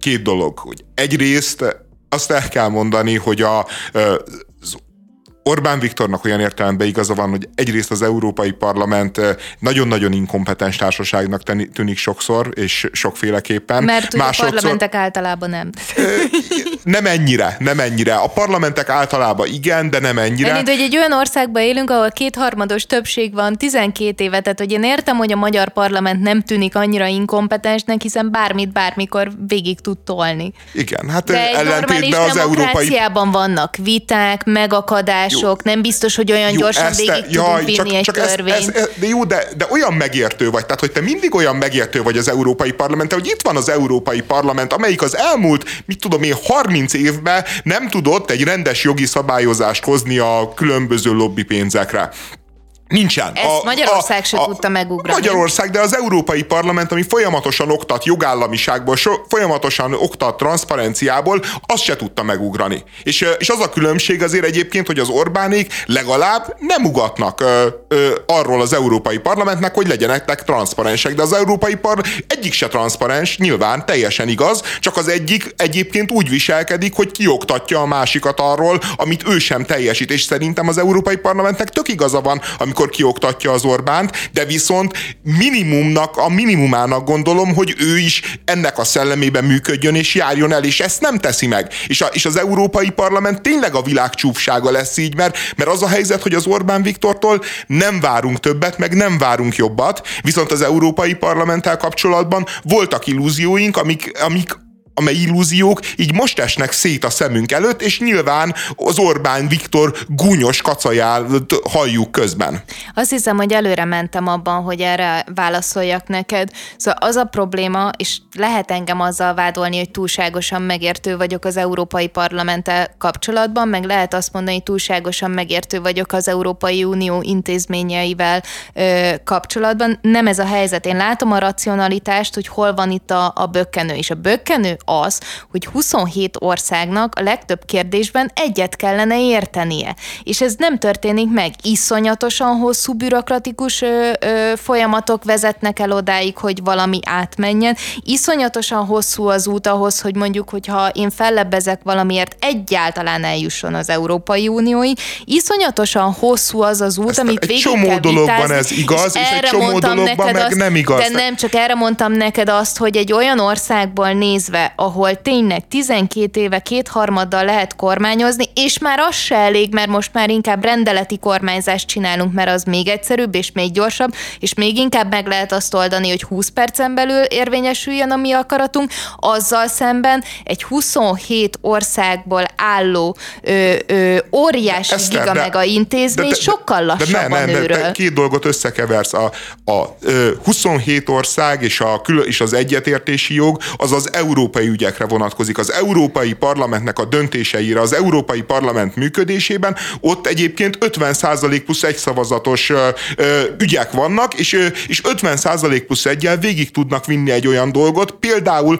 két dolog, hogy egyrészt azt el kell mondani, hogy a, Orbán Viktornak olyan értelemben igaza van, hogy egyrészt az Európai Parlament nagyon-nagyon inkompetens társaságnak tűnik sokszor, és sokféleképpen. Mert a parlamentek általában nem. Nem ennyire, nem ennyire. A parlamentek általában igen, de nem ennyire. Mint, hogy egy olyan országban élünk, ahol kétharmados többség van 12 éve, tehát hogy én értem, hogy a magyar parlament nem tűnik annyira inkompetensnek, hiszen bármit bármikor végig tud tolni. Igen, hát de normális az európai... vannak viták, megakadás, mások, jó. nem biztos, hogy olyan jó, gyorsan ezt, végig jaj, tudunk vinni csak, egy csak törvényt. Ez, ez, de jó, de, de olyan megértő vagy, tehát hogy te mindig olyan megértő vagy az Európai Parlament, hogy itt van az Európai Parlament, amelyik az elmúlt, mit tudom én, 30 évben nem tudott egy rendes jogi szabályozást hozni a különböző lobby pénzekre. Nincsen. Ezt a, Magyarország a, se a, tudta megugrani. Magyarország, de az Európai Parlament, ami folyamatosan oktat jogállamiságból, so, folyamatosan oktat transzparenciából, azt se tudta megugrani. És, és az a különbség azért egyébként, hogy az Orbánék legalább nem ugatnak ö, ö, arról az Európai Parlamentnek, hogy legyenek transzparensek, de az Európai Parlament egyik se transzparens, nyilván teljesen igaz, csak az egyik egyébként úgy viselkedik, hogy kioktatja a másikat arról, amit ő sem teljesít, és szerintem az Európai Parlamentnek tök igaza van, amikor amikor kioktatja az Orbánt, de viszont minimumnak, a minimumának gondolom, hogy ő is ennek a szellemében működjön és járjon el, és ezt nem teszi meg. És, a, és az Európai Parlament tényleg a világ csúfsága lesz így, mert, mert az a helyzet, hogy az Orbán Viktortól nem várunk többet, meg nem várunk jobbat, viszont az Európai Parlamenttel kapcsolatban voltak illúzióink, amik, amik amely illúziók így most esnek szét a szemünk előtt, és nyilván az Orbán Viktor gúnyos kacaját halljuk közben. Azt hiszem, hogy előre mentem abban, hogy erre válaszoljak neked. Szóval az a probléma, és lehet engem azzal vádolni, hogy túlságosan megértő vagyok az Európai Parlamenttel kapcsolatban, meg lehet azt mondani, hogy túlságosan megértő vagyok az Európai Unió intézményeivel ö, kapcsolatban. Nem ez a helyzet. Én látom a racionalitást, hogy hol van itt a, a bökkenő, és a bökkenő az, hogy 27 országnak a legtöbb kérdésben egyet kellene értenie. És ez nem történik meg. Iszonyatosan hosszú bürokratikus ö, ö, folyamatok vezetnek el odáig, hogy valami átmenjen. Iszonyatosan hosszú az út ahhoz, hogy mondjuk, hogyha én fellebbezek valamiért, egyáltalán eljusson az Európai Unióig. Iszonyatosan hosszú az az út, Ezt amit végig csomó kell dologban vitázni, ez igaz, és, és egy csomó dologban meg azt, nem igaz. De nem, csak erre mondtam neked azt, hogy egy olyan országból nézve, ahol tényleg 12 éve kétharmaddal lehet kormányozni, és már az se elég, mert most már inkább rendeleti kormányzást csinálunk, mert az még egyszerűbb és még gyorsabb, és még inkább meg lehet azt oldani, hogy 20 percen belül érvényesüljön a mi akaratunk, azzal szemben egy 27 országból álló ö, ö, óriási Eszter, gigamega intézmény de, de, sokkal lassabban de ne, ne, őről. De, két dolgot összekeversz. A, a ö, 27 ország és, a, és az egyetértési jog az az európai ügyekre vonatkozik. Az Európai Parlamentnek a döntéseire, az Európai Parlament működésében ott egyébként 50% plusz egy szavazatos ügyek vannak, és, és 50% plusz egyel végig tudnak vinni egy olyan dolgot, például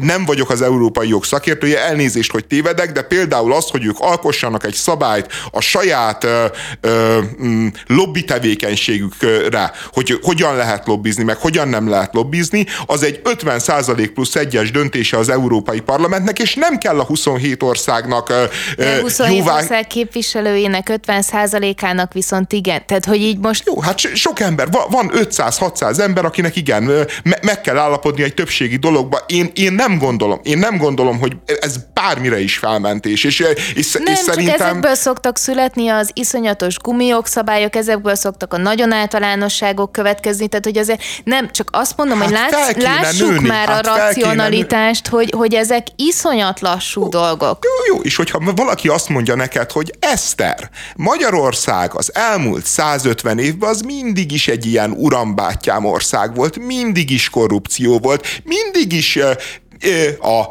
nem vagyok az európai jog szakértője, elnézést, hogy tévedek, de például az, hogy ők alkossanak egy szabályt a saját ö, ö, mm, lobby tevékenységükre, hogy hogyan lehet lobbizni, meg hogyan nem lehet lobbizni, az egy 50% plusz egyes döntése az Európai Parlamentnek, és nem kell a 27 országnak ö, de 27 jóvá... ország képviselőjének 50%-ának viszont igen. Tehát, hogy így most... Jó, hát sok ember, van 500-600 ember, akinek igen, meg kell állapodni egy többségi dologba. Én, én nem gondolom, én nem gondolom, hogy ez bármire is felmentés. És, és, nem, és szerintem... csak ezekből szoktak születni az iszonyatos gumiok szabályok, ezekből szoktak a nagyon általánosságok következni, tehát hogy azért nem, csak azt mondom, hát hogy látsz, lássuk nőni, már hát a racionalitást, hogy, hogy ezek iszonyat lassú jó, dolgok. Jó, jó, és hogyha valaki azt mondja neked, hogy Eszter, Magyarország az elmúlt 150 évben az mindig is egy ilyen urambátyám ország volt, mindig is korrupció volt, mindig is a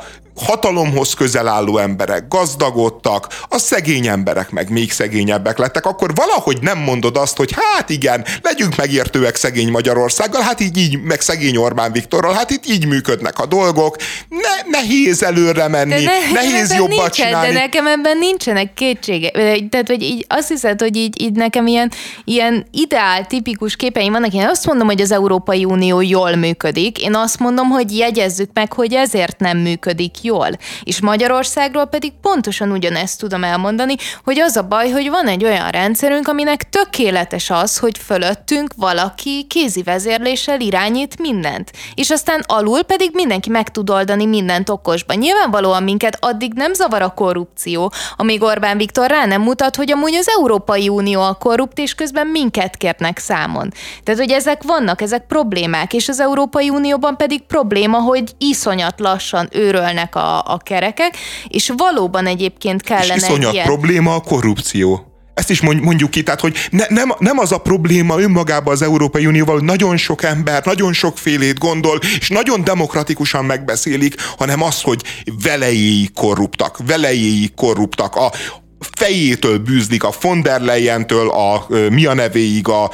hatalomhoz közel álló emberek gazdagodtak, a szegény emberek meg még szegényebbek lettek, akkor valahogy nem mondod azt, hogy hát igen, legyünk megértőek szegény Magyarországgal, hát így, így meg szegény Orbán Viktorral, hát itt így működnek a dolgok, ne, nehéz előre menni, ne, nehéz jobbat nincsen, csinálni. De nekem ebben nincsenek kétsége. Tehát, hogy így azt hiszed, hogy így, így nekem ilyen, ilyen ideál, tipikus képeim vannak, én azt mondom, hogy az Európai Unió jól működik, én azt mondom, hogy jegyezzük meg, hogy ezért nem működik jól. És Magyarországról pedig pontosan ugyanezt tudom elmondani, hogy az a baj, hogy van egy olyan rendszerünk, aminek tökéletes az, hogy fölöttünk valaki kézi vezérléssel irányít mindent. És aztán alul pedig mindenki meg tud oldani mindent okosban. Nyilvánvalóan minket addig nem zavar a korrupció, amíg Orbán Viktor rá nem mutat, hogy amúgy az Európai Unió a korrupt, és közben minket kérnek számon. Tehát, hogy ezek vannak, ezek problémák, és az Európai Unióban pedig probléma, hogy iszonyat lassan őrölnek a, a kerekek, és valóban egyébként kellene és iszonyat ilyen... probléma a korrupció. Ezt is mondjuk ki, tehát hogy ne, nem, nem az a probléma önmagában az Európai Unióval, hogy nagyon sok ember, nagyon sok félét gondol, és nagyon demokratikusan megbeszélik, hanem az, hogy velejéig korruptak, velejéig korruptak. A, fejétől bűzlik a von der Leyen-től a mi a nevéig, a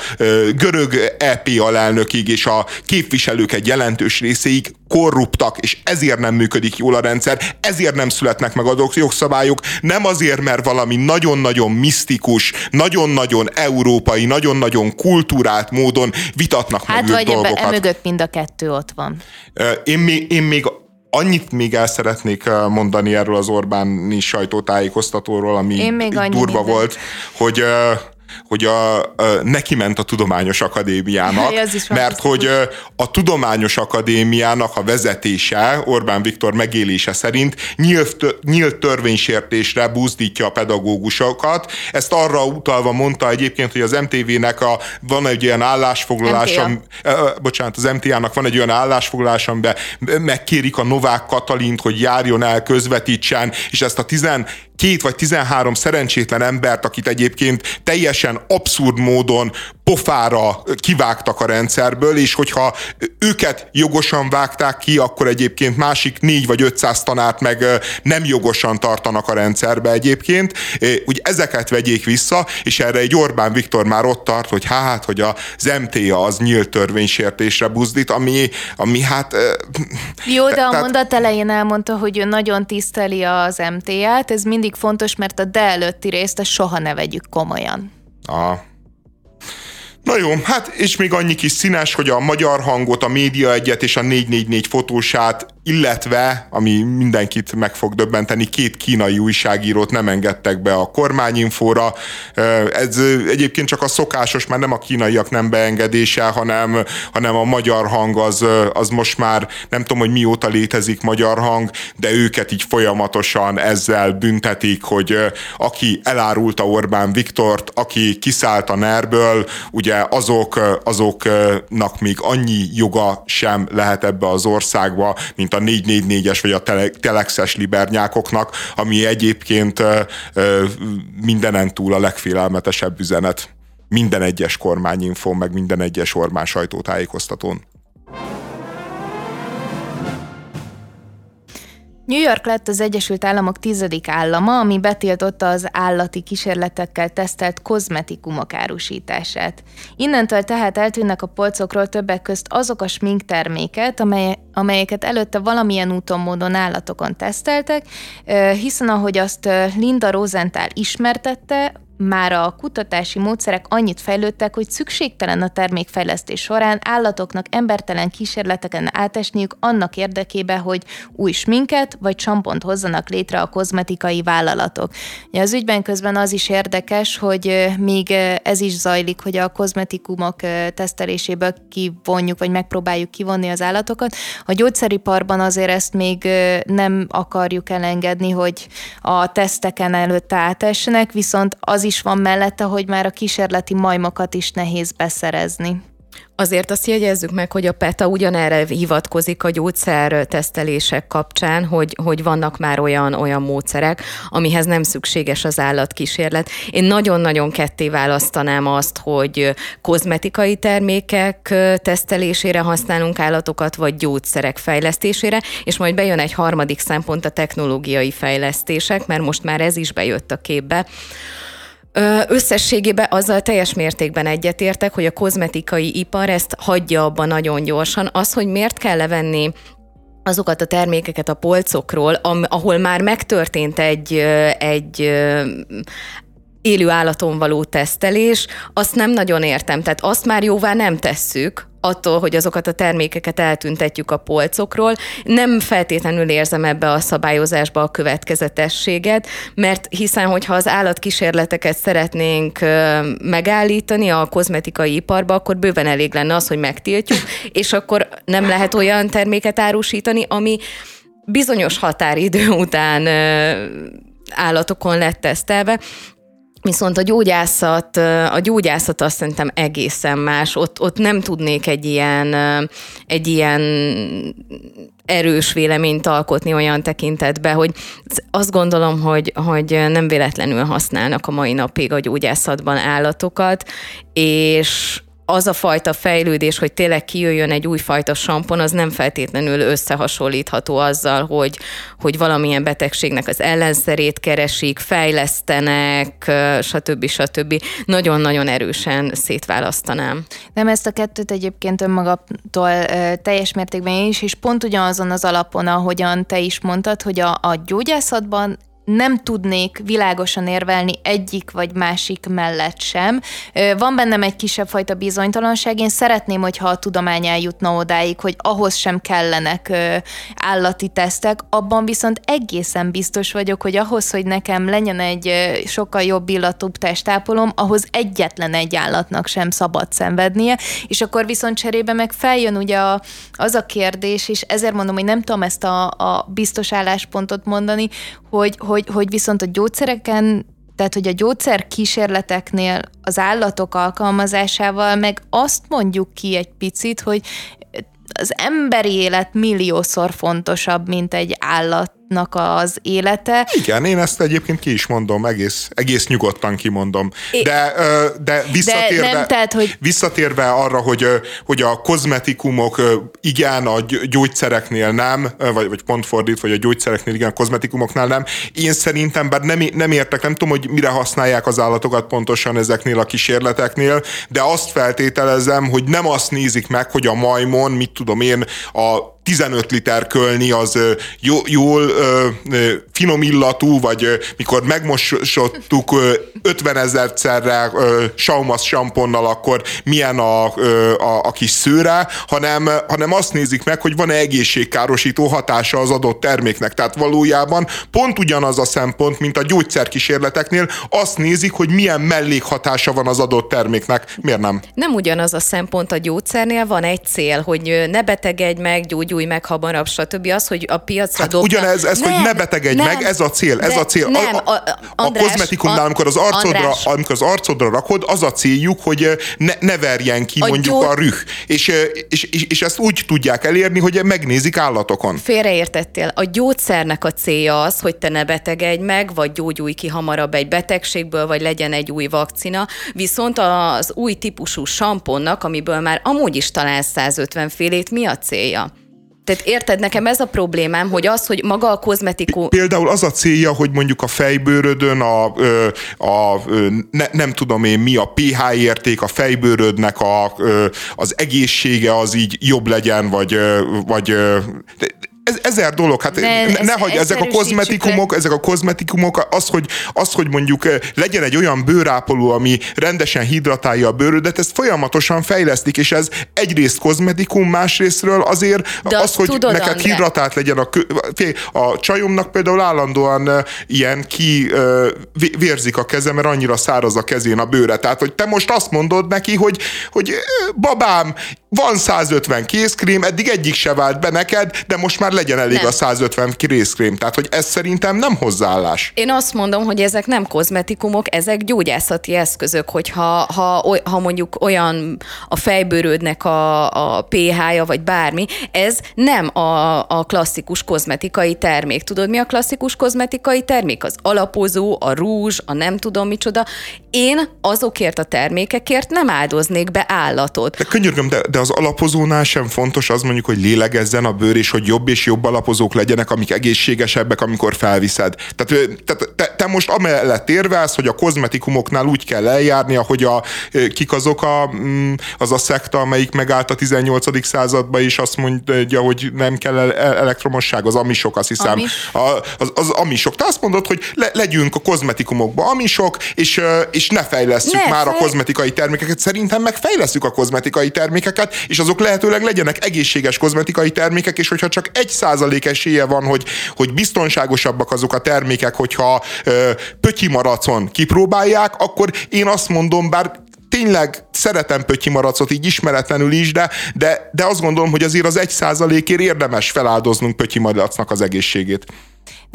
görög EP alelnökig és a képviselők egy jelentős részéig korruptak, és ezért nem működik jól a rendszer, ezért nem születnek meg a jogszabályok, nem azért, mert valami nagyon-nagyon misztikus, nagyon-nagyon európai, nagyon-nagyon kultúrált módon vitatnak hát meg vagy dolgokat. Hát vagy mögött mind a kettő ott van. Én még, én még annyit még el szeretnék mondani erről az Orbáni sajtótájékoztatóról, ami durva volt, hogy hogy a, a, neki ment a Tudományos Akadémiának, mert hogy a Tudományos Akadémiának a vezetése Orbán Viktor megélése szerint nyílt, nyílt törvénysértésre buzdítja a pedagógusokat. Ezt arra utalva mondta egyébként, hogy az MTV-nek a, van egy olyan állásfoglalása, MTA. bocsánat, az MTA-nak van egy olyan állásfoglalás, amiben megkérik a Novák Katalint, hogy járjon el, közvetítsen, és ezt a 12 vagy 13 szerencsétlen embert, akit egyébként teljesen abszurd módon pofára kivágtak a rendszerből, és hogyha őket jogosan vágták ki, akkor egyébként másik négy vagy 500 tanárt meg nem jogosan tartanak a rendszerbe egyébként, hogy ezeket vegyék vissza, és erre egy Orbán Viktor már ott tart, hogy hát, hogy az MTA az nyílt törvénysértésre buzdít, ami, ami hát... Jó, de a tehát... mondat elején elmondta, hogy ő nagyon tiszteli az MTA-t, ez mindig fontos, mert a de előtti részt soha ne vegyük komolyan. Aha. Na jó, hát és még annyi kis színes, hogy a magyar hangot, a média egyet és a 444 fotósát illetve, ami mindenkit meg fog döbbenteni, két kínai újságírót nem engedtek be a kormányinfóra. Ez egyébként csak a szokásos, már nem a kínaiak nem beengedése, hanem, hanem a magyar hang az, az most már nem tudom, hogy mióta létezik magyar hang, de őket így folyamatosan ezzel büntetik, hogy aki elárulta Orbán Viktort, aki kiszállt a nerből, ugye azok, azoknak még annyi joga sem lehet ebbe az országba, mint a 444-es vagy a telexes libernyákoknak, ami egyébként mindenen túl a legfélelmetesebb üzenet minden egyes kormányinfón, meg minden egyes ormán sajtótájékoztatón. New York lett az Egyesült Államok tizedik állama, ami betiltotta az állati kísérletekkel tesztelt kozmetikumok árusítását. Innentől tehát eltűnnek a polcokról többek közt azok a sminkterméket, amely, amelyeket előtte valamilyen úton, módon állatokon teszteltek, hiszen ahogy azt Linda Rosenthal ismertette, már a kutatási módszerek annyit fejlődtek, hogy szükségtelen a termékfejlesztés során állatoknak embertelen kísérleteken átesniük annak érdekében, hogy új sminket vagy csampont hozzanak létre a kozmetikai vállalatok. Az ügyben közben az is érdekes, hogy még ez is zajlik, hogy a kozmetikumok teszteléséből kivonjuk, vagy megpróbáljuk kivonni az állatokat. A gyógyszeriparban azért ezt még nem akarjuk elengedni, hogy a teszteken előtte átessenek, viszont az is van mellette, hogy már a kísérleti majmokat is nehéz beszerezni. Azért azt jegyezzük meg, hogy a PETA ugyanerre hivatkozik a gyógyszer tesztelések kapcsán, hogy, hogy vannak már olyan, olyan módszerek, amihez nem szükséges az állatkísérlet. Én nagyon-nagyon ketté választanám azt, hogy kozmetikai termékek tesztelésére használunk állatokat, vagy gyógyszerek fejlesztésére, és majd bejön egy harmadik szempont a technológiai fejlesztések, mert most már ez is bejött a képbe Összességében azzal teljes mértékben egyetértek, hogy a kozmetikai ipar ezt hagyja abba nagyon gyorsan. Az, hogy miért kell levenni azokat a termékeket a polcokról, ahol már megtörtént egy, egy élő állaton való tesztelés, azt nem nagyon értem. Tehát azt már jóvá nem tesszük, attól, hogy azokat a termékeket eltüntetjük a polcokról. Nem feltétlenül érzem ebbe a szabályozásba a következetességet, mert hiszen, hogyha az állatkísérleteket szeretnénk megállítani a kozmetikai iparba, akkor bőven elég lenne az, hogy megtiltjuk, és akkor nem lehet olyan terméket árusítani, ami bizonyos határidő után állatokon lett tesztelve, Viszont a gyógyászat, a gyógyászat azt szerintem egészen más. Ott, ott nem tudnék egy ilyen, egy ilyen erős véleményt alkotni olyan tekintetbe, hogy azt gondolom, hogy, hogy nem véletlenül használnak a mai napig a gyógyászatban állatokat, és az a fajta fejlődés, hogy tényleg kijöjjön egy újfajta sampon, az nem feltétlenül összehasonlítható azzal, hogy, hogy valamilyen betegségnek az ellenszerét keresik, fejlesztenek, stb. stb. Nagyon-nagyon erősen szétválasztanám. Nem ezt a kettőt egyébként önmagamtól teljes mértékben én is, és pont ugyanazon az alapon, ahogyan te is mondtad, hogy a, a gyógyászatban nem tudnék világosan érvelni egyik vagy másik mellett sem. Van bennem egy kisebb fajta bizonytalanság, én szeretném, hogyha a tudomány eljutna odáig, hogy ahhoz sem kellenek állati tesztek, abban viszont egészen biztos vagyok, hogy ahhoz, hogy nekem legyen egy sokkal jobb illatúbb testápolom, ahhoz egyetlen egy állatnak sem szabad szenvednie, és akkor viszont cserébe meg feljön ugye a, az a kérdés, és ezért mondom, hogy nem tudom ezt a, a biztos álláspontot mondani, hogy, hogy, hogy viszont a gyógyszereken tehát, hogy a gyógyszer kísérleteknél az állatok alkalmazásával meg azt mondjuk ki egy picit, hogy az emberi élet milliószor fontosabb, mint egy állat nak az élete. Igen, én ezt egyébként ki is mondom, egész, egész nyugodtan kimondom. De, de, visszatérve, de nem, tehát, hogy... visszatérve arra, hogy, hogy a kozmetikumok igen, a gyógyszereknél nem, vagy, vagy pont fordít, vagy a gyógyszereknél igen, a kozmetikumoknál nem. Én szerintem, bár nem, nem értek, nem tudom, hogy mire használják az állatokat pontosan ezeknél a kísérleteknél, de azt feltételezem, hogy nem azt nézik meg, hogy a majmon, mit tudom én, a 15 liter kölni az jól finom illatú, vagy mikor megmosottuk 50 ezerszerre saumas samponnal, akkor milyen a, a, a kis szőre, hanem, hanem azt nézik meg, hogy van-e egészségkárosító hatása az adott terméknek. Tehát valójában pont ugyanaz a szempont, mint a gyógyszerkísérleteknél, azt nézik, hogy milyen mellékhatása van az adott terméknek. Miért nem? Nem ugyanaz a szempont a gyógyszernél, van egy cél, hogy ne betegedj meg, gyógyulj gyógyulj meg hamarabb, stb. Az, hogy a piacra hát dobnak. Ugyanez, ez, nem, hogy ne betegedj nem, meg, ez a cél, ez a cél. Nem, a, a, András, a kozmetikumnál, amikor az, arcodra, amikor az arcodra rakod, az a céljuk, hogy ne, ne verjen ki a mondjuk gyó... a rüh. És, és, és, és ezt úgy tudják elérni, hogy megnézik állatokon. Félreértettél. A gyógyszernek a célja az, hogy te ne betegedj meg, vagy gyógyulj ki hamarabb egy betegségből, vagy legyen egy új vakcina. Viszont az új típusú samponnak, amiből már amúgy is talán 150 félét, mi a célja? Tehát érted, nekem ez a problémám, hogy az, hogy maga a kozmetikum... Például az a célja, hogy mondjuk a fejbőrödön a, a ne, nem tudom én mi a pH érték a fejbőrödnek a, az egészsége az így jobb legyen, vagy, vagy ez, ezer dolog, hát ne, ne, ne hagyj, ezek a kozmetikumok, le. ezek a kozmetikumok, az hogy, az, hogy mondjuk eh, legyen egy olyan bőrápoló, ami rendesen hidratálja a bőrödet, ezt folyamatosan fejlesztik, és ez egyrészt kozmetikum, másrésztről azért De az, hogy tudod, neked André. hidratált legyen a, a csajomnak például állandóan eh, ilyen ki eh, vérzik a keze, mert annyira száraz a kezén a bőre. Tehát, hogy te most azt mondod neki, hogy, hogy babám, van 150 kézkrém, eddig egyik se vált be neked, de most már legyen elég nem. a 150 kézkrém. Tehát, hogy ez szerintem nem hozzáállás. Én azt mondom, hogy ezek nem kozmetikumok, ezek gyógyászati eszközök, hogyha ha, ha mondjuk olyan a fejbőrődnek a, a pH-ja, vagy bármi, ez nem a, a klasszikus kozmetikai termék. Tudod, mi a klasszikus kozmetikai termék? Az alapozó, a rúzs, a nem tudom micsoda. Én azokért a termékekért nem áldoznék be állatot. De könyörgöm, de, de az alapozónál sem fontos az mondjuk, hogy lélegezzen a bőr, és hogy jobb és jobb alapozók legyenek, amik egészségesebbek, amikor felviszed. Tehát te, te, te most amellett érvelsz, hogy a kozmetikumoknál úgy kell eljárni, ahogy a, kik azok a, mm, az a szekta, amelyik megállt a 18. században, és azt mondja, hogy nem kell elektromosság, az amisok, azt hiszem. Amis. A, az, az amisok. Te azt mondod, hogy le, legyünk a kozmetikumokba amisok, és, és ne fejlesztjük ne, már fej... a kozmetikai termékeket. Szerintem meg fejlesztjük a kozmetikai termékeket, és azok lehetőleg legyenek egészséges kozmetikai termékek, és hogyha csak egy százalék esélye van, hogy, hogy biztonságosabbak azok a termékek, hogyha ö, pötyi maracon kipróbálják, akkor én azt mondom, bár tényleg szeretem Pötyi Maracot így ismeretlenül is, de, de, de azt gondolom, hogy azért az egy százalékért érdemes feláldoznunk Pötyi Maracnak az egészségét.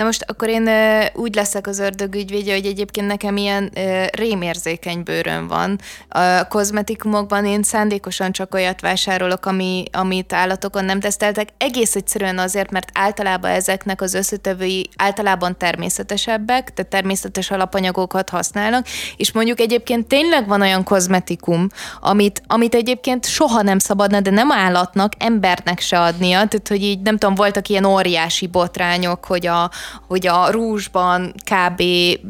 Na most akkor én úgy leszek az ördög ügyvédje, hogy egyébként nekem ilyen rémérzékeny bőrön van. A kozmetikumokban én szándékosan csak olyat vásárolok, ami, amit állatokon nem teszteltek. Egész egyszerűen azért, mert általában ezeknek az összetevői általában természetesebbek, tehát természetes alapanyagokat használnak, és mondjuk egyébként tényleg van olyan kozmetikum, amit, amit egyébként soha nem szabadna, de nem állatnak, embernek se adnia, tehát hogy így nem tudom, voltak ilyen óriási botrányok, hogy a hogy a rúzsban kb.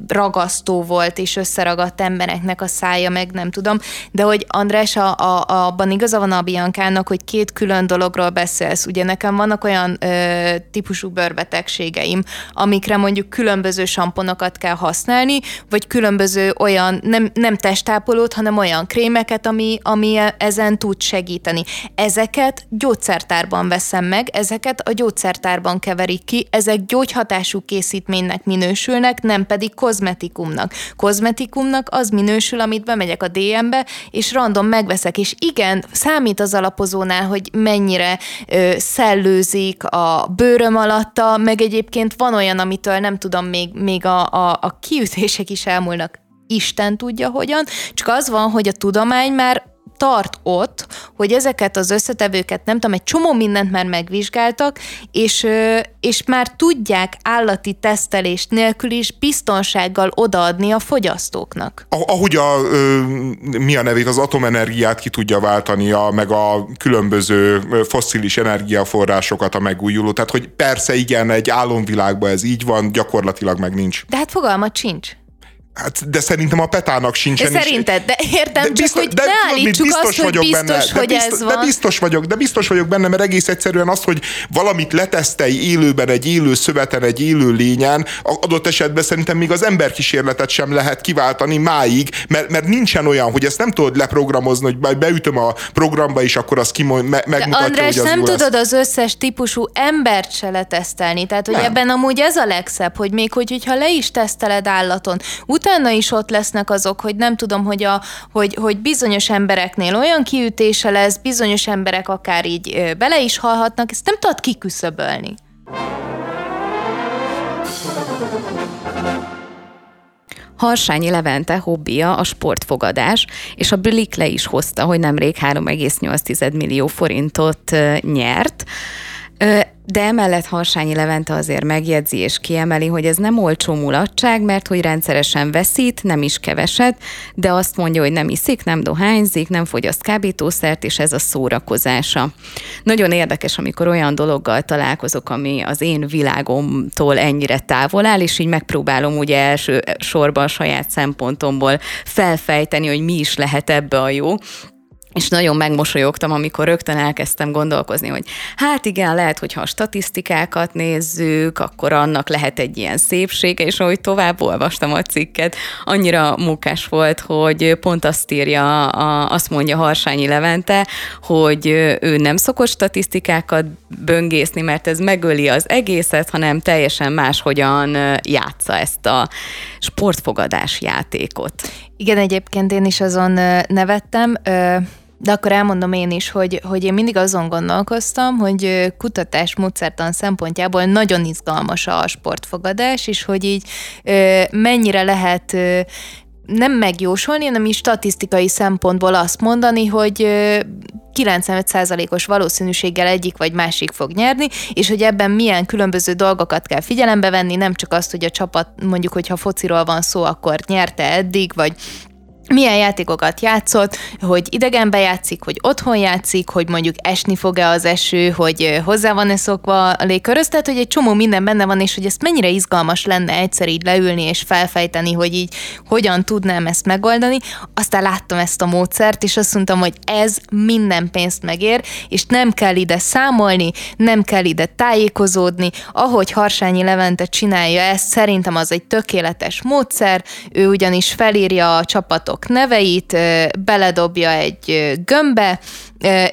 ragasztó volt, és összeragadt embereknek a szája, meg nem tudom, de hogy András, a, a, abban igaza van a Biankának, hogy két külön dologról beszélsz. Ugye nekem vannak olyan ö, típusú bőrbetegségeim, amikre mondjuk különböző samponokat kell használni, vagy különböző olyan, nem, nem testápolót, hanem olyan krémeket, ami, ami ezen tud segíteni. Ezeket gyógyszertárban veszem meg, ezeket a gyógyszertárban keverik ki, ezek gyógyhatás hatású készítménynek minősülnek, nem pedig kozmetikumnak. Kozmetikumnak az minősül, amit bemegyek a DM-be, és random megveszek, és igen, számít az alapozónál, hogy mennyire ö, szellőzik a bőröm alatta, meg egyébként van olyan, amitől nem tudom, még, még a, a, a kiütések is elmúlnak. Isten tudja hogyan, csak az van, hogy a tudomány már tart ott, hogy ezeket az összetevőket, nem tudom, egy csomó mindent már megvizsgáltak, és, és már tudják állati tesztelés nélkül is biztonsággal odaadni a fogyasztóknak. Ahogy a, mi a nevét, az atomenergiát ki tudja váltani, a, meg a különböző fosszilis energiaforrásokat a megújuló. Tehát, hogy persze igen, egy álomvilágban ez így van, gyakorlatilag meg nincs. De hát fogalmat sincs. Hát, de szerintem a Petának sincsen. De szerinted, de értem, de biztos, csak hogy de, ne állítsuk biztos azt, vagyok hogy biztos, benne, hogy de biztos, ez van. De biztos vagyok, de biztos vagyok benne, mert egész egyszerűen az, hogy valamit letesztelj élőben, egy élő szöveten, egy élő lényen, adott esetben szerintem még az emberkísérletet sem lehet kiváltani máig, mert, mert nincsen olyan, hogy ezt nem tudod leprogramozni, hogy beütöm a programba, és akkor az kimond, me, megmutatja, de András, hogy az nem tudod lesz. az összes típusú embert se letesztelni. Tehát, hogy nem. ebben amúgy ez a legszebb, hogy még hogy, hogyha le is teszteled állaton, utána is ott lesznek azok, hogy nem tudom, hogy, a, hogy, hogy bizonyos embereknél olyan kiütése lesz, bizonyos emberek akár így bele is halhatnak, ezt nem tudod kiküszöbölni. Harsányi Levente hobbija a sportfogadás, és a Blik le is hozta, hogy nemrég 3,8 millió forintot nyert. De emellett Harsányi Levente azért megjegyzi és kiemeli, hogy ez nem olcsó mulatság, mert hogy rendszeresen veszít, nem is keveset, de azt mondja, hogy nem iszik, nem dohányzik, nem fogyaszt kábítószert, és ez a szórakozása. Nagyon érdekes, amikor olyan dologgal találkozok, ami az én világomtól ennyire távol áll, és így megpróbálom ugye első sorban saját szempontomból felfejteni, hogy mi is lehet ebbe a jó és nagyon megmosolyogtam, amikor rögtön elkezdtem gondolkozni, hogy hát igen, lehet, hogyha a statisztikákat nézzük, akkor annak lehet egy ilyen szépsége, és ahogy tovább olvastam a cikket, annyira munkás volt, hogy pont azt írja, azt mondja Harsányi Levente, hogy ő nem szokott statisztikákat böngészni, mert ez megöli az egészet, hanem teljesen máshogyan játsza ezt a sportfogadás játékot. Igen, egyébként én is azon nevettem, de akkor elmondom én is, hogy, hogy én mindig azon gondolkoztam, hogy kutatás módszertan szempontjából nagyon izgalmas a sportfogadás, és hogy így mennyire lehet nem megjósolni, hanem is statisztikai szempontból azt mondani, hogy 95%-os valószínűséggel egyik vagy másik fog nyerni, és hogy ebben milyen különböző dolgokat kell figyelembe venni, nem csak azt, hogy a csapat, mondjuk, hogyha fociról van szó, akkor nyerte eddig, vagy milyen játékokat játszott, hogy idegenbe játszik, hogy otthon játszik, hogy mondjuk esni fog-e az eső, hogy hozzá van-e szokva a légköröz, tehát hogy egy csomó minden benne van, és hogy ezt mennyire izgalmas lenne egyszer így leülni és felfejteni, hogy így hogyan tudnám ezt megoldani. Aztán láttam ezt a módszert, és azt mondtam, hogy ez minden pénzt megér, és nem kell ide számolni, nem kell ide tájékozódni. Ahogy Harsányi Levente csinálja ezt, szerintem az egy tökéletes módszer, ő ugyanis felírja a csapatok csapatok neveit, beledobja egy gömbbe,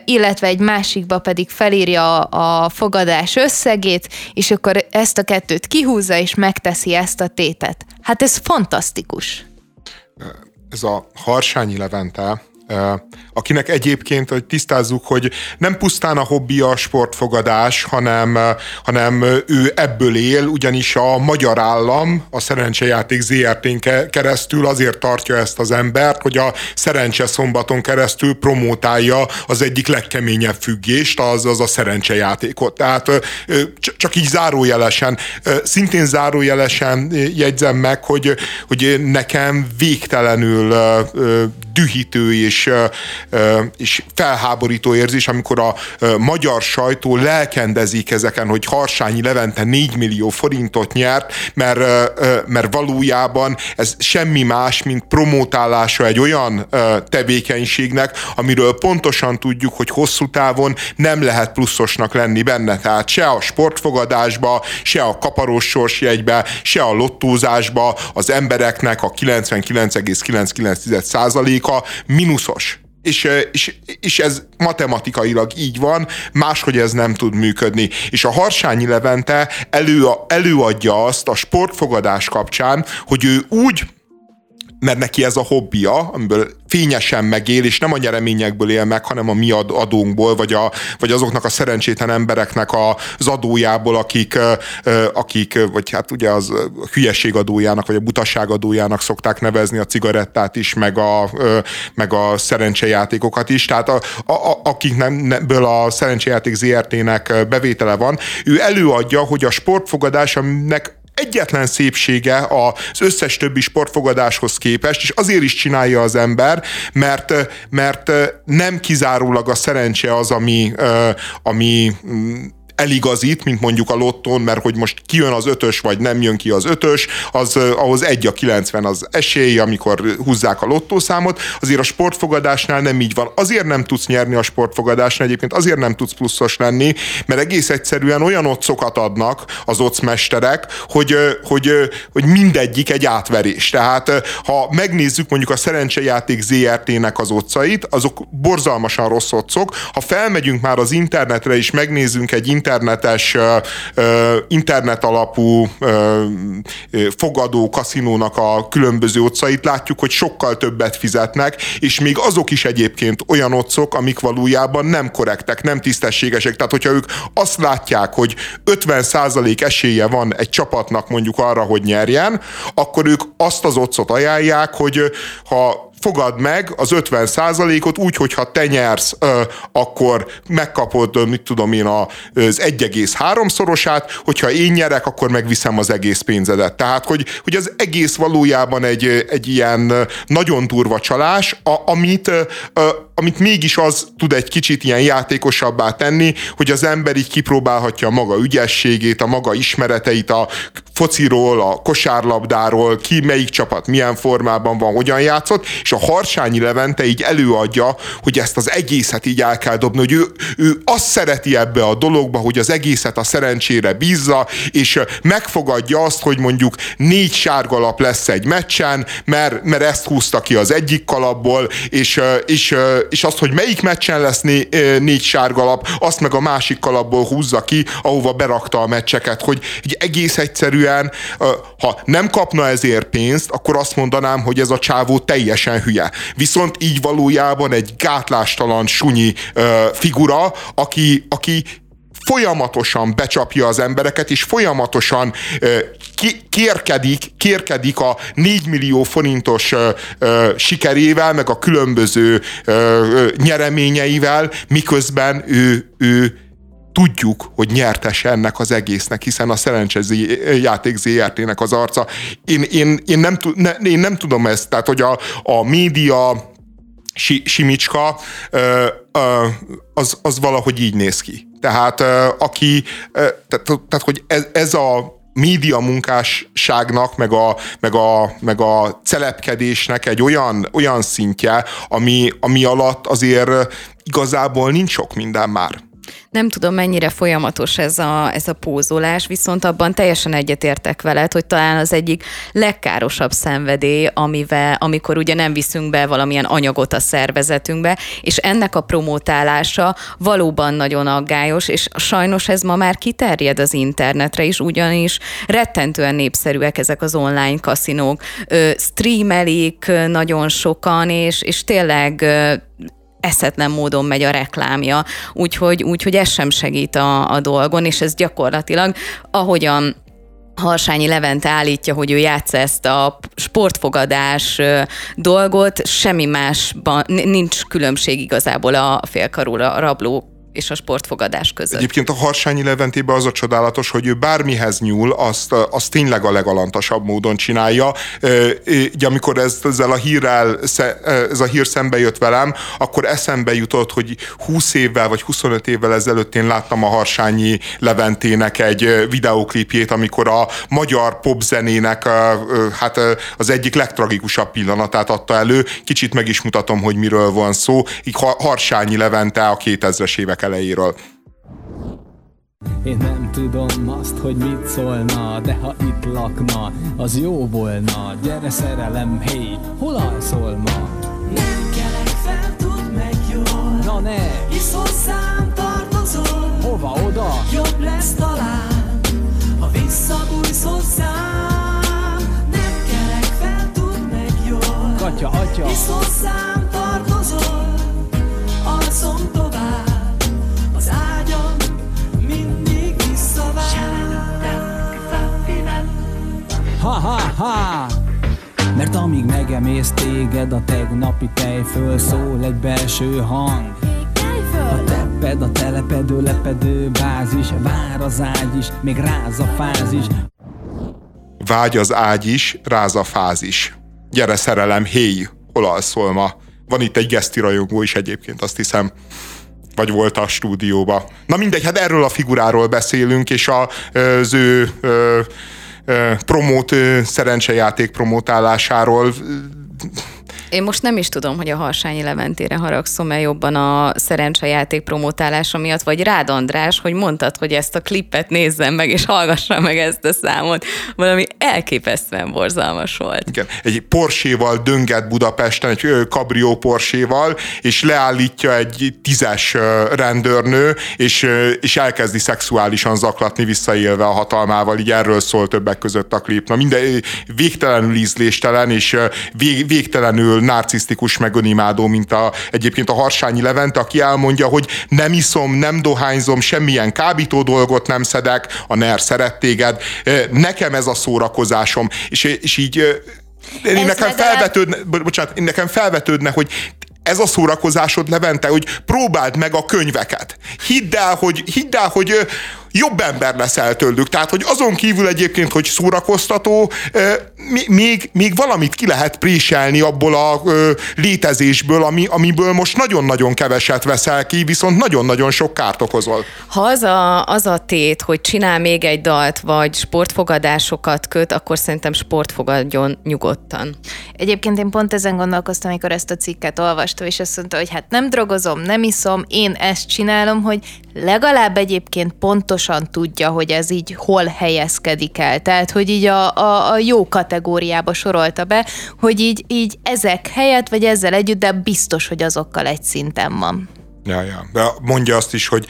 illetve egy másikba pedig felírja a fogadás összegét, és akkor ezt a kettőt kihúzza, és megteszi ezt a tétet. Hát ez fantasztikus. Ez a Harsányi Levente, akinek egyébként, hogy tisztázzuk, hogy nem pusztán a hobbi a sportfogadás, hanem, hanem ő ebből él, ugyanis a magyar állam a szerencsejáték ZRT-n keresztül azért tartja ezt az embert, hogy a szerencse szombaton keresztül promótálja az egyik legkeményebb függést, az, az a szerencsejátékot. Tehát csak így zárójelesen, szintén zárójelesen jegyzem meg, hogy, hogy nekem végtelenül dühítő és, és felháborító érzés, amikor a magyar sajtó lelkendezik ezeken, hogy Harsányi Levente 4 millió forintot nyert, mert, mert valójában ez semmi más, mint promótálása egy olyan tevékenységnek, amiről pontosan tudjuk, hogy hosszú távon nem lehet pluszosnak lenni benne. Tehát se a sportfogadásba, se a kaparós sorsjegybe, se a lottózásba az embereknek a 99,99% a mínuszos. És, és, és ez matematikailag így van, máshogy ez nem tud működni. És a Harsányi Levente elő, előadja azt a sportfogadás kapcsán, hogy ő úgy mert neki ez a hobbija, amiből fényesen megél, és nem a nyereményekből él meg, hanem a mi adónkból, vagy, a, vagy azoknak a szerencsétlen embereknek az adójából, akik, akik vagy hát ugye az hülyeség adójának, vagy a butaság adójának szokták nevezni a cigarettát is, meg a, meg a szerencsejátékokat is, tehát a, a, akikből a szerencsejáték ZRT-nek bevétele van, ő előadja, hogy a sportfogadás, aminek egyetlen szépsége az összes többi sportfogadáshoz képest, és azért is csinálja az ember, mert, mert nem kizárólag a szerencse az, ami, ami eligazít, mint mondjuk a lottón, mert hogy most kijön az ötös, vagy nem jön ki az ötös, az ahhoz egy a 90 az esély, amikor húzzák a lottószámot, azért a sportfogadásnál nem így van. Azért nem tudsz nyerni a sportfogadásnál, egyébként azért nem tudsz pluszos lenni, mert egész egyszerűen olyan otcokat adnak az ocmesterek, hogy, hogy, hogy mindegyik egy átverés. Tehát ha megnézzük mondjuk a szerencsejáték ZRT-nek az otcait, azok borzalmasan rossz otcok. Ha felmegyünk már az internetre és megnézzünk egy internet internetes, internet alapú fogadó kaszinónak a különböző otcait látjuk, hogy sokkal többet fizetnek, és még azok is egyébként olyan otcok, amik valójában nem korrektek, nem tisztességesek. Tehát, hogyha ők azt látják, hogy 50% esélye van egy csapatnak mondjuk arra, hogy nyerjen, akkor ők azt az otcot ajánlják, hogy ha fogad meg az 50 százalékot úgy, hogyha te nyersz, akkor megkapod, mit tudom én, az 1,3 szorosát, hogyha én nyerek, akkor megviszem az egész pénzedet. Tehát, hogy, hogy az egész valójában egy, egy ilyen nagyon durva csalás, a, amit, ö, amit mégis az tud egy kicsit ilyen játékosabbá tenni, hogy az ember így kipróbálhatja a maga ügyességét, a maga ismereteit a fociról, a kosárlabdáról, ki melyik csapat milyen formában van, hogyan játszott, és a Harsányi Levente így előadja, hogy ezt az egészet így el kell dobni, hogy ő, ő azt szereti ebbe a dologba, hogy az egészet a szerencsére bízza, és megfogadja azt, hogy mondjuk négy sárgalap lesz egy meccsen, mert, mert ezt húzta ki az egyik kalapból, és, és, és azt, hogy melyik meccsen lesz né, négy sárgalap, azt meg a másik kalapból húzza ki, ahova berakta a meccseket, hogy egy egész egyszerűen, ha nem kapna ezért pénzt, akkor azt mondanám, hogy ez a csávó teljesen teljesen hülye. Viszont így valójában egy gátlástalan, sunyi ö, figura, aki, aki folyamatosan becsapja az embereket, és folyamatosan ö, kérkedik, kérkedik a 4 millió forintos ö, ö, sikerével, meg a különböző ö, ö, nyereményeivel, miközben ő, ő tudjuk, hogy nyertes ennek az egésznek, hiszen a szerencsezi játék ZRT-nek az arca. Én, én, én, nem, ne, én nem tudom ezt, tehát hogy a, a média si, simicska az, az valahogy így néz ki. Tehát aki, tehát, tehát hogy ez, ez a média munkásságnak, meg a, meg a, meg a celepkedésnek egy olyan, olyan szintje, ami, ami alatt azért igazából nincs sok minden már. Nem tudom, mennyire folyamatos ez a, ez a pózolás, viszont abban teljesen egyetértek veled, hogy talán az egyik legkárosabb szenvedély, amivel, amikor ugye nem viszünk be valamilyen anyagot a szervezetünkbe, és ennek a promótálása valóban nagyon aggályos, és sajnos ez ma már kiterjed az internetre is, ugyanis rettentően népszerűek ezek az online kaszinók, streamelik nagyon sokan, és, és tényleg eszetlen módon megy a reklámja, úgyhogy, úgyhogy ez sem segít a, a dolgon, és ez gyakorlatilag, ahogyan Harsányi Levente állítja, hogy ő játsza ezt a sportfogadás dolgot, semmi másban nincs különbség igazából a félkarú rabló és a sportfogadás között. Egyébként a Harsányi Leventében az a csodálatos, hogy ő bármihez nyúl, azt, azt tényleg a legalantasabb módon csinálja. Ugye amikor ez, ezzel a hírrel, ez a hír szembe jött velem, akkor eszembe jutott, hogy 20 évvel vagy 25 évvel ezelőtt én láttam a Harsányi Leventének egy videóklipjét, amikor a magyar popzenének hát az egyik legtragikusabb pillanatát adta elő. Kicsit meg is mutatom, hogy miről van szó. Így Harsányi Levente a 2000-es évek elejéről. Én nem tudom azt, hogy mit szólna, de ha itt lakna, az jó volna. Gyere szerelem, hé, hol alszol ma? Nem kelek fel, tud meg jól. Na ne! Hisz hozzám tartozol. Hova oda? Jobb lesz talán, ha visszabújsz hozzám. Nem kelek fel, tud meg jól. Katya, atya! Hisz hozzám tartozol, alszom ha-ha-ha Mert amíg megemész téged a tegnapi tejföl Szól egy belső hang a tepped, a telepedő, lepedő bázis Vár az ágy is, még ráz a fázis Vágy az ágy is, ráz a fázis Gyere szerelem, héj, hol alszol ma? Van itt egy geszti rajongó is egyébként, azt hiszem vagy volt a stúdióba. Na mindegy, hát erről a figuráról beszélünk, és az ő promót, szerencsejáték promótálásáról Én most nem is tudom, hogy a Harsányi Leventére haragszom-e jobban a szerencsejáték promotálása miatt, vagy rád András, hogy mondtad, hogy ezt a klippet nézzem meg, és hallgassam meg ezt a számot. Valami elképesztően borzalmas volt. Igen, egy Porséval dönget Budapesten, egy kabrió Porséval, és leállítja egy tízes rendőrnő, és, és elkezdi szexuálisan zaklatni visszaélve a hatalmával, így erről szól többek között a klip. Na minden végtelenül ízléstelen, és vég, végtelenül narcisztikus meg önimádó, mint a, egyébként a Harsányi Levente, aki elmondja, hogy nem iszom, nem dohányzom, semmilyen kábító dolgot nem szedek, a NER szeret téged, nekem ez a szórakozásom. És, és így én nekem, felvetődne, bocsánat, nekem felvetődne, hogy ez a szórakozásod, Levente, hogy próbáld meg a könyveket. Hidd el, hogy, hidd el, hogy jobb ember leszel tőlük. Tehát, hogy azon kívül egyébként, hogy szórakoztató, még, még valamit ki lehet préselni abból a létezésből, ami, amiből most nagyon-nagyon keveset veszel ki, viszont nagyon-nagyon sok kárt okozol. Ha az a, az a tét, hogy csinál még egy dalt, vagy sportfogadásokat köt, akkor szerintem sportfogadjon nyugodtan. Egyébként én pont ezen gondolkoztam, amikor ezt a cikket olvastam, és azt mondta, hogy hát nem drogozom, nem iszom, én ezt csinálom, hogy legalább egyébként pontosan tudja, hogy ez így hol helyezkedik el. Tehát, hogy így a, a, a jó kategóriába sorolta be, hogy így, így ezek helyett, vagy ezzel együtt, de biztos, hogy azokkal egy szinten van. Ja, ja. De mondja azt is, hogy,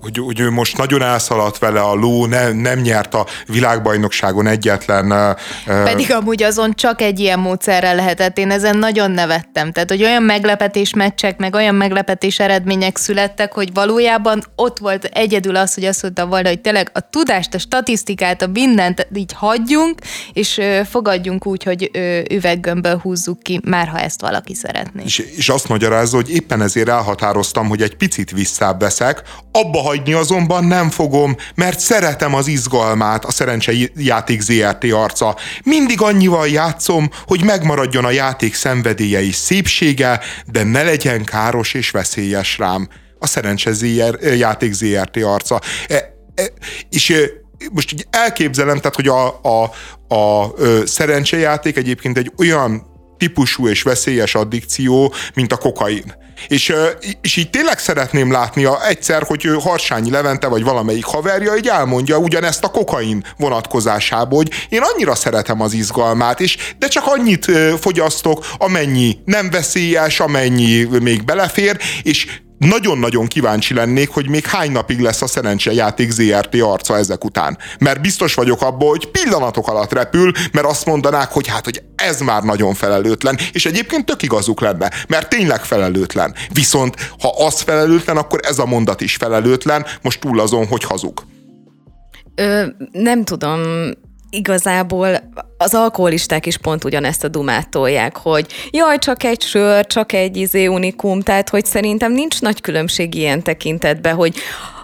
hogy, hogy ő most nagyon elszaladt vele a ló, ne, nem nyert a világbajnokságon egyetlen. Pedig amúgy azon csak egy ilyen módszerrel lehetett. Én ezen nagyon nevettem. Tehát, hogy olyan meglepetés meccsek, meg olyan meglepetés eredmények születtek, hogy valójában ott volt egyedül az, hogy azt mondta volna, hogy tényleg a tudást, a statisztikát, a mindent így hagyjunk, és fogadjunk úgy, hogy üveggömbből húzzuk ki, már ha ezt valaki szeretné. És, és azt magyarázza, hogy éppen ezért elhatározó határoztam, hogy egy picit visszább veszek, abba hagyni azonban nem fogom, mert szeretem az izgalmát, a szerencsejáték ZRT arca. Mindig annyival játszom, hogy megmaradjon a játék szenvedélye és szépsége, de ne legyen káros és veszélyes rám. A szerencse ZR, játék ZRT arca. E, e, és most így elképzelem, tehát, hogy a, a, a, a szerencsejáték egyébként egy olyan típusú és veszélyes addikció, mint a kokain. És, és így tényleg szeretném látni a, egyszer, hogy Harsányi Levente vagy valamelyik haverja így elmondja ugyanezt a kokain vonatkozásából, hogy én annyira szeretem az izgalmát, és de csak annyit fogyasztok, amennyi nem veszélyes, amennyi még belefér, és nagyon-nagyon kíváncsi lennék, hogy még hány napig lesz a szerencsejáték ZRT arca ezek után. Mert biztos vagyok abban, hogy pillanatok alatt repül, mert azt mondanák, hogy hát, hogy ez már nagyon felelőtlen, és egyébként tök igazuk lenne, mert tényleg felelőtlen. Viszont, ha az felelőtlen, akkor ez a mondat is felelőtlen, most túl azon, hogy hazug. Ö, nem tudom, igazából az alkoholisták is pont ugyanezt a dumát tolják, hogy jaj, csak egy sör, csak egy izé unikum, tehát hogy szerintem nincs nagy különbség ilyen tekintetben, hogy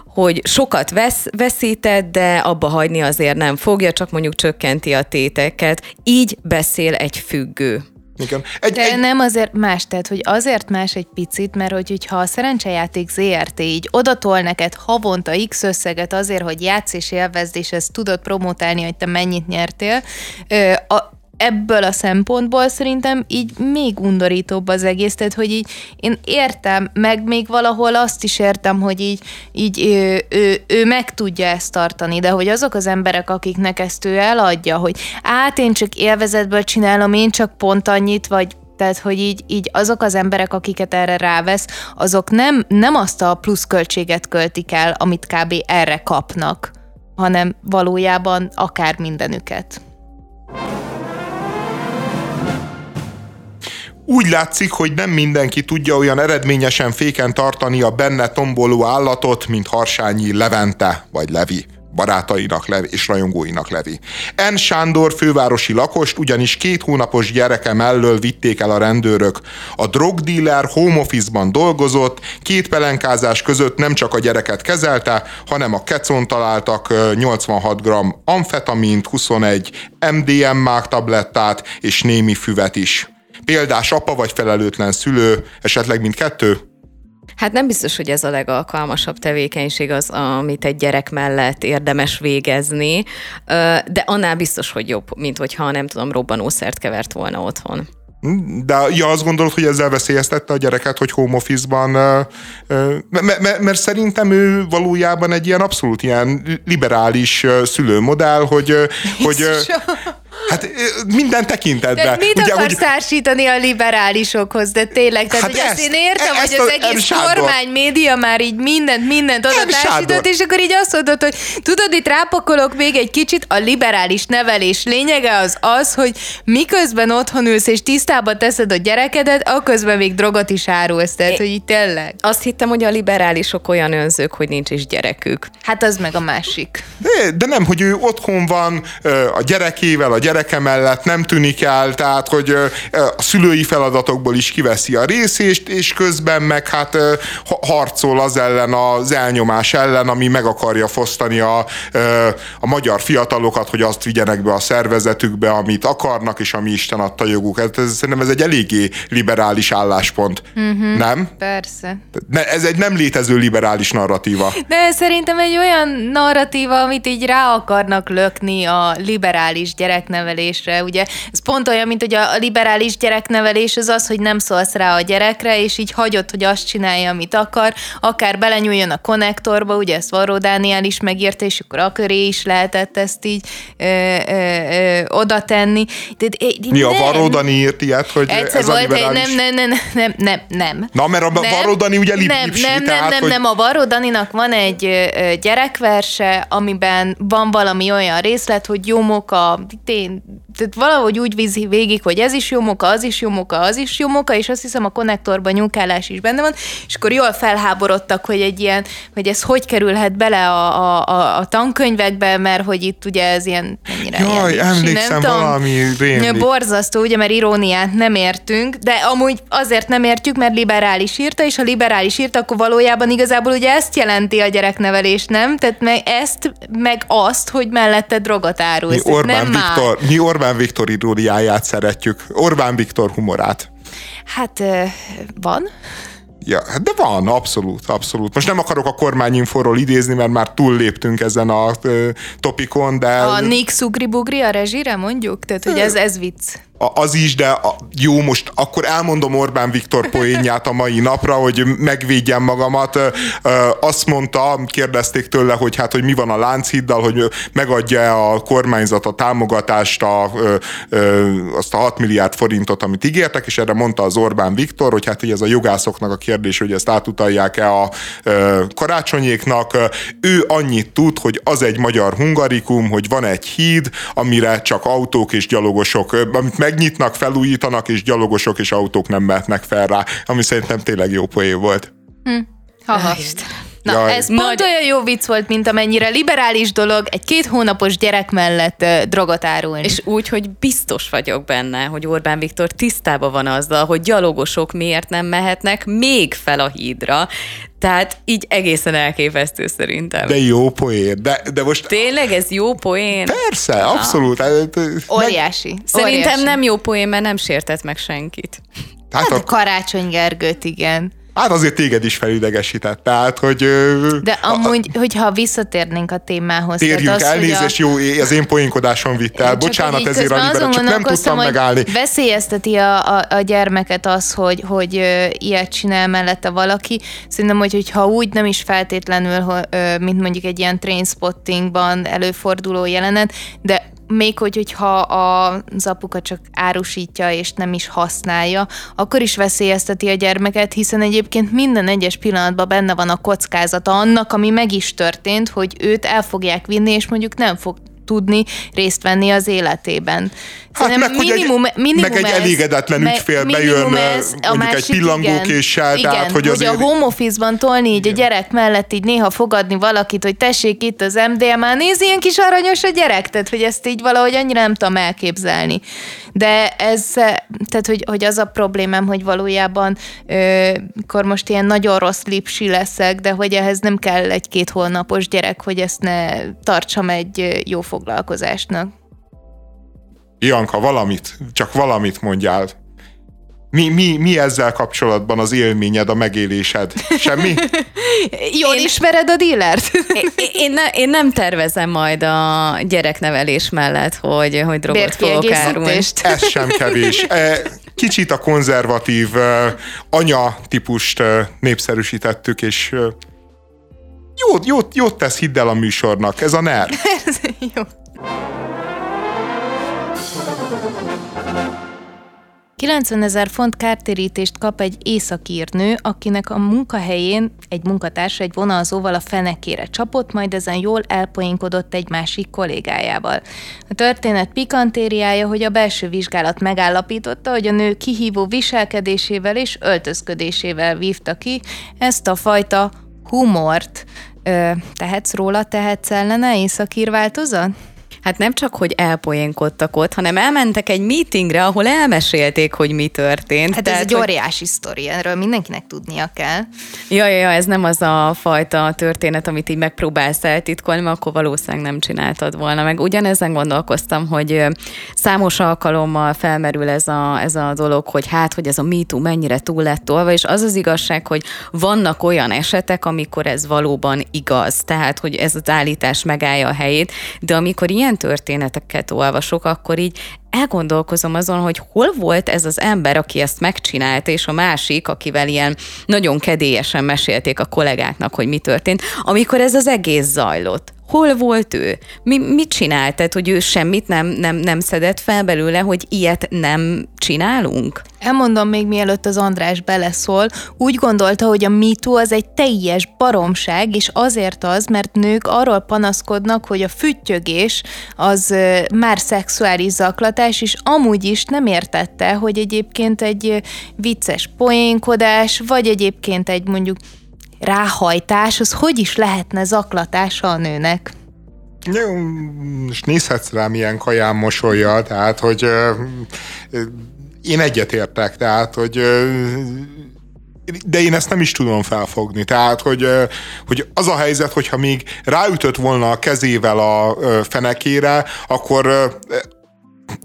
hogy sokat vesz, veszített, de abba hagyni azért nem fogja, csak mondjuk csökkenti a téteket. Így beszél egy függő. Igen. Egy, De egy... nem azért más, tehát hogy azért más egy picit, mert hogy, hogyha a szerencsejáték ZRT így odatol neked havonta X összeget azért, hogy játsz és élvezd, és ezt tudod promotálni, hogy te mennyit nyertél, a, ebből a szempontból szerintem így még undorítóbb az egész, tehát hogy így én értem, meg még valahol azt is értem, hogy így, így ő, ő, ő meg tudja ezt tartani, de hogy azok az emberek, akiknek ezt ő eladja, hogy át én csak élvezetből csinálom, én csak pont annyit, vagy tehát, hogy így, így azok az emberek, akiket erre rávesz, azok nem, nem azt a pluszköltséget költik el, amit kb. erre kapnak, hanem valójában akár mindenüket. Úgy látszik, hogy nem mindenki tudja olyan eredményesen féken tartani a benne tomboló állatot, mint Harsányi Levente vagy Levi barátainak Levi és rajongóinak Levi. En Sándor fővárosi lakost ugyanis két hónapos gyereke mellől vitték el a rendőrök. A drogdíler home office-ban dolgozott, két pelenkázás között nem csak a gyereket kezelte, hanem a kecon találtak 86 g amfetamint, 21 MDMA tablettát és némi füvet is példás apa vagy felelőtlen szülő, esetleg mindkettő? Hát nem biztos, hogy ez a legalkalmasabb tevékenység az, amit egy gyerek mellett érdemes végezni, de annál biztos, hogy jobb, mint hogyha nem tudom, robbanószert kevert volna otthon. De ja, azt gondolod, hogy ezzel veszélyeztette a gyereket, hogy home office-ban, mert, mert szerintem ő valójában egy ilyen abszolút ilyen liberális szülőmodell, hogy, hogy Hát minden tekintetben. De mit Ugye, akarsz hogy... társítani a liberálisokhoz, de tényleg, tehát hát hogy ezt, azt én értem, ezt hogy az egész kormány média már így mindent, mindent oda társított, és akkor így azt mondod, hogy tudod, itt rápakolok még egy kicsit, a liberális nevelés lényege az az, hogy miközben otthon ülsz és tisztába teszed a gyerekedet, aközben még drogot is árulsz, tehát é, hogy így tényleg. Azt hittem, hogy a liberálisok olyan önzők, hogy nincs is gyerekük. Hát az meg a másik. De, de nem, hogy ő otthon van a gyerekével, a gyerek gyereke mellett nem tűnik el, tehát hogy a szülői feladatokból is kiveszi a részést, és közben meg hát harcol az ellen, az elnyomás ellen, ami meg akarja fosztani a, a magyar fiatalokat, hogy azt vigyenek be a szervezetükbe, amit akarnak, és ami Isten adta joguk. Ez, ez, szerintem ez egy eléggé liberális álláspont, uh-huh, nem? Persze. Ez egy nem létező liberális narratíva. De szerintem egy olyan narratíva, amit így rá akarnak lökni a liberális gyereknevelésre, gyereknevelésre, ugye ez pont olyan, mint hogy a liberális gyereknevelés az az, hogy nem szólsz rá a gyerekre, és így hagyod, hogy azt csinálja, amit akar, akár belenyúljon a konnektorba, ugye ezt Varró Dániel is megírta, és akkor a köré is lehetett ezt így ö, ö, ö, oda tenni. De, de, de, Mi a Varró Dani írt ilyet, hogy Egyszer ez volt, a liberális... nem, nem, nem, nem, nem, nem. Na, mert a nem, Varró Dani ugye lip, nem, lipsi, nem, tehát, nem, nem, hogy... nem, a Varró Daninak van egy gyerekverse, amiben van valami olyan részlet, hogy Jómoka, én tehát valahogy úgy vízi végig, hogy ez is jó moka, az is jó moka, az is jó moka, és azt hiszem a konnektorban nyúkálás is benne van, és akkor jól felháborodtak, hogy egy ilyen, hogy ez hogy kerülhet bele a, a, a, tankönyvekbe, mert hogy itt ugye ez ilyen mennyire Jaj, ilyen, emlékszem, nem valami rémlik. Borzasztó, ugye, mert iróniát nem értünk, de amúgy azért nem értjük, mert liberális írta, és ha liberális írta, akkor valójában igazából ugye ezt jelenti a gyereknevelés, nem? Tehát meg ezt, meg azt, hogy mellette drogot árulsz. Mi Orbán, nem Viktor, mi Orbán Viktor iróniáját szeretjük, Orbán Viktor humorát. Hát van. Ja, hát de van, abszolút, abszolút. Most nem akarok a kormányinforról idézni, mert már túlléptünk ezen a topikon, de... A Nick Sugri-Bugri a rezsire mondjuk? Tehát, hogy ez, ez vicc az is, de jó, most akkor elmondom Orbán Viktor poénját a mai napra, hogy megvédjem magamat. Azt mondta, kérdezték tőle, hogy hát, hogy mi van a Lánchiddal, hogy megadja a kormányzat a támogatást, a, azt a 6 milliárd forintot, amit ígértek, és erre mondta az Orbán Viktor, hogy hát hogy ez a jogászoknak a kérdés, hogy ezt átutalják-e a karácsonyéknak. Ő annyit tud, hogy az egy magyar hungarikum, hogy van egy híd, amire csak autók és gyalogosok, amit megnyitnak, felújítanak, és gyalogosok és autók nem mehetnek fel rá, ami szerintem tényleg jó poén volt. Hm. Ha-ha. Na, Jaj. ez pont Nagy... olyan jó vicc volt, mint amennyire liberális dolog egy két hónapos gyerek mellett uh, drogot árulni. És úgy, hogy biztos vagyok benne, hogy Orbán Viktor tisztában van azzal, hogy gyalogosok miért nem mehetnek még fel a hídra. Tehát így egészen elképesztő szerintem. De jó poén. De, de most... Tényleg ez jó poén? Persze, Na. abszolút. Óriási. Meg... Szerintem Óriási. nem jó poén, mert nem sértett meg senkit. Hát, hát a Karácsony Gergőt, igen. Hát azért téged is felidegesített, tehát, hogy... De amúgy, a, hogyha visszatérnénk a témához. Térjünk, az, elnézést, a... jó, az én poénkodásom vitt el. Bocsánat ezért a liberet, csak nem tudtam megállni. Veszélyezteti a, a, a gyermeket az, hogy, hogy ilyet csinál mellette valaki. Szerintem, hogy, hogyha úgy nem is feltétlenül, mint mondjuk egy ilyen trainspottingban előforduló jelenet, de még hogy, hogyha az apuka csak árusítja és nem is használja, akkor is veszélyezteti a gyermeket, hiszen egyébként minden egyes pillanatban benne van a kockázata annak, ami meg is történt, hogy őt el fogják vinni, és mondjuk nem fog tudni részt venni az életében. Hát meg, minimum, egy, minimum meg egy ez, elégedetlen ügyfél bejön, ez, a mondjuk másik, egy pillangókéssel, igen, tehát, hogy, hogy azért... a home office-ban tolni így igen. a gyerek mellett így néha fogadni valakit, hogy tessék itt az MDMA, néz, ilyen kis aranyos a gyerek, tehát hogy ezt így valahogy annyira nem tudom elképzelni. De ez, tehát hogy, hogy az a problémám, hogy valójában ö, akkor most ilyen nagyon rossz lipsi leszek, de hogy ehhez nem kell egy-két hónapos gyerek, hogy ezt ne tartsam egy jó foglalkozásnak. Janka, valamit, csak valamit mondjál. Mi, mi, mi ezzel kapcsolatban az élményed, a megélésed? Semmi? *laughs* Jól én, ismered a dílert? Én, én, ne, én nem tervezem majd a gyereknevelés mellett, hogy, hogy drogot fogok árulni. Ez sem kevés. E, kicsit a konzervatív e, anya típust e, népszerűsítettük, és jót, jót, jót tesz, hidd el a műsornak. Ez a NER. *laughs* Ez jó. 90 ezer font kártérítést kap egy északírnő, akinek a munkahelyén egy munkatárs egy vonalzóval a fenekére csapott, majd ezen jól elpoinkodott egy másik kollégájával. A történet pikantériája, hogy a belső vizsgálat megállapította, hogy a nő kihívó viselkedésével és öltözködésével vívta ki ezt a fajta humort. Tehetsz róla, tehetsz ellene, északír változat? Hát nem csak, hogy elpoénkodtak ott, hanem elmentek egy meetingre, ahol elmesélték, hogy mi történt. Hát Tehát, ez egy hogy... óriási sztori, erről mindenkinek tudnia kell. Ja, ja, ja, ez nem az a fajta történet, amit így megpróbálsz eltitkolni, mert akkor valószínűleg nem csináltad volna. Meg ugyanezen gondolkoztam, hogy számos alkalommal felmerül ez a, ez a dolog, hogy hát, hogy ez a MeToo mennyire túl lett tolva, és az az igazság, hogy vannak olyan esetek, amikor ez valóban igaz. Tehát, hogy ez az állítás megállja a helyét, de amikor ilyen történeteket olvasok, akkor így elgondolkozom azon, hogy hol volt ez az ember, aki ezt megcsinálta, és a másik, akivel ilyen nagyon kedélyesen mesélték a kollégáknak, hogy mi történt, amikor ez az egész zajlott. Hol volt ő? Mi, mit csinált? Tehát, hogy ő semmit nem, nem, nem szedett fel belőle, hogy ilyet nem csinálunk? Elmondom még mielőtt az András beleszól, úgy gondolta, hogy a MeToo az egy teljes baromság, és azért az, mert nők arról panaszkodnak, hogy a füttyögés az már szexuális zaklatás, és amúgy is nem értette, hogy egyébként egy vicces poénkodás, vagy egyébként egy mondjuk ráhajtás, az hogy is lehetne zaklatása a nőnek? Jó, és nézhetsz rám ilyen kaján mosolya, tehát, hogy ö, ö, én egyetértek, tehát, hogy ö, de én ezt nem is tudom felfogni. Tehát, hogy, hogy az a helyzet, hogyha még ráütött volna a kezével a fenekére, akkor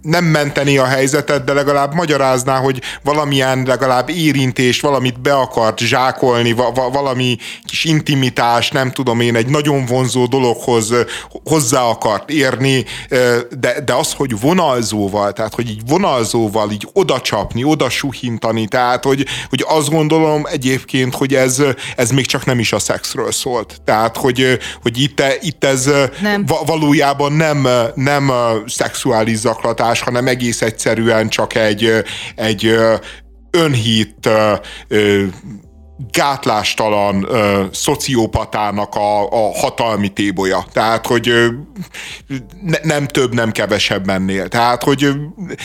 nem menteni a helyzetet, de legalább magyarázná, hogy valamilyen legalább érintés, valamit be akart zsákolni, va- va- valami kis intimitás, nem tudom én, egy nagyon vonzó dologhoz hozzá akart érni, de, de az, hogy vonalzóval, tehát hogy így vonalzóval így oda csapni, oda suhintani, tehát hogy, hogy azt gondolom egyébként, hogy ez, ez még csak nem is a szexről szólt. Tehát, hogy, hogy itt, itt ez nem. valójában nem, nem szexuális zaklat, zaklatás, hanem egész egyszerűen csak egy, egy önhit gátlástalan ö, szociopatának a, a hatalmi téboja. Tehát, hogy ö, ne, nem több, nem kevesebb mennél. Tehát, hogy ö,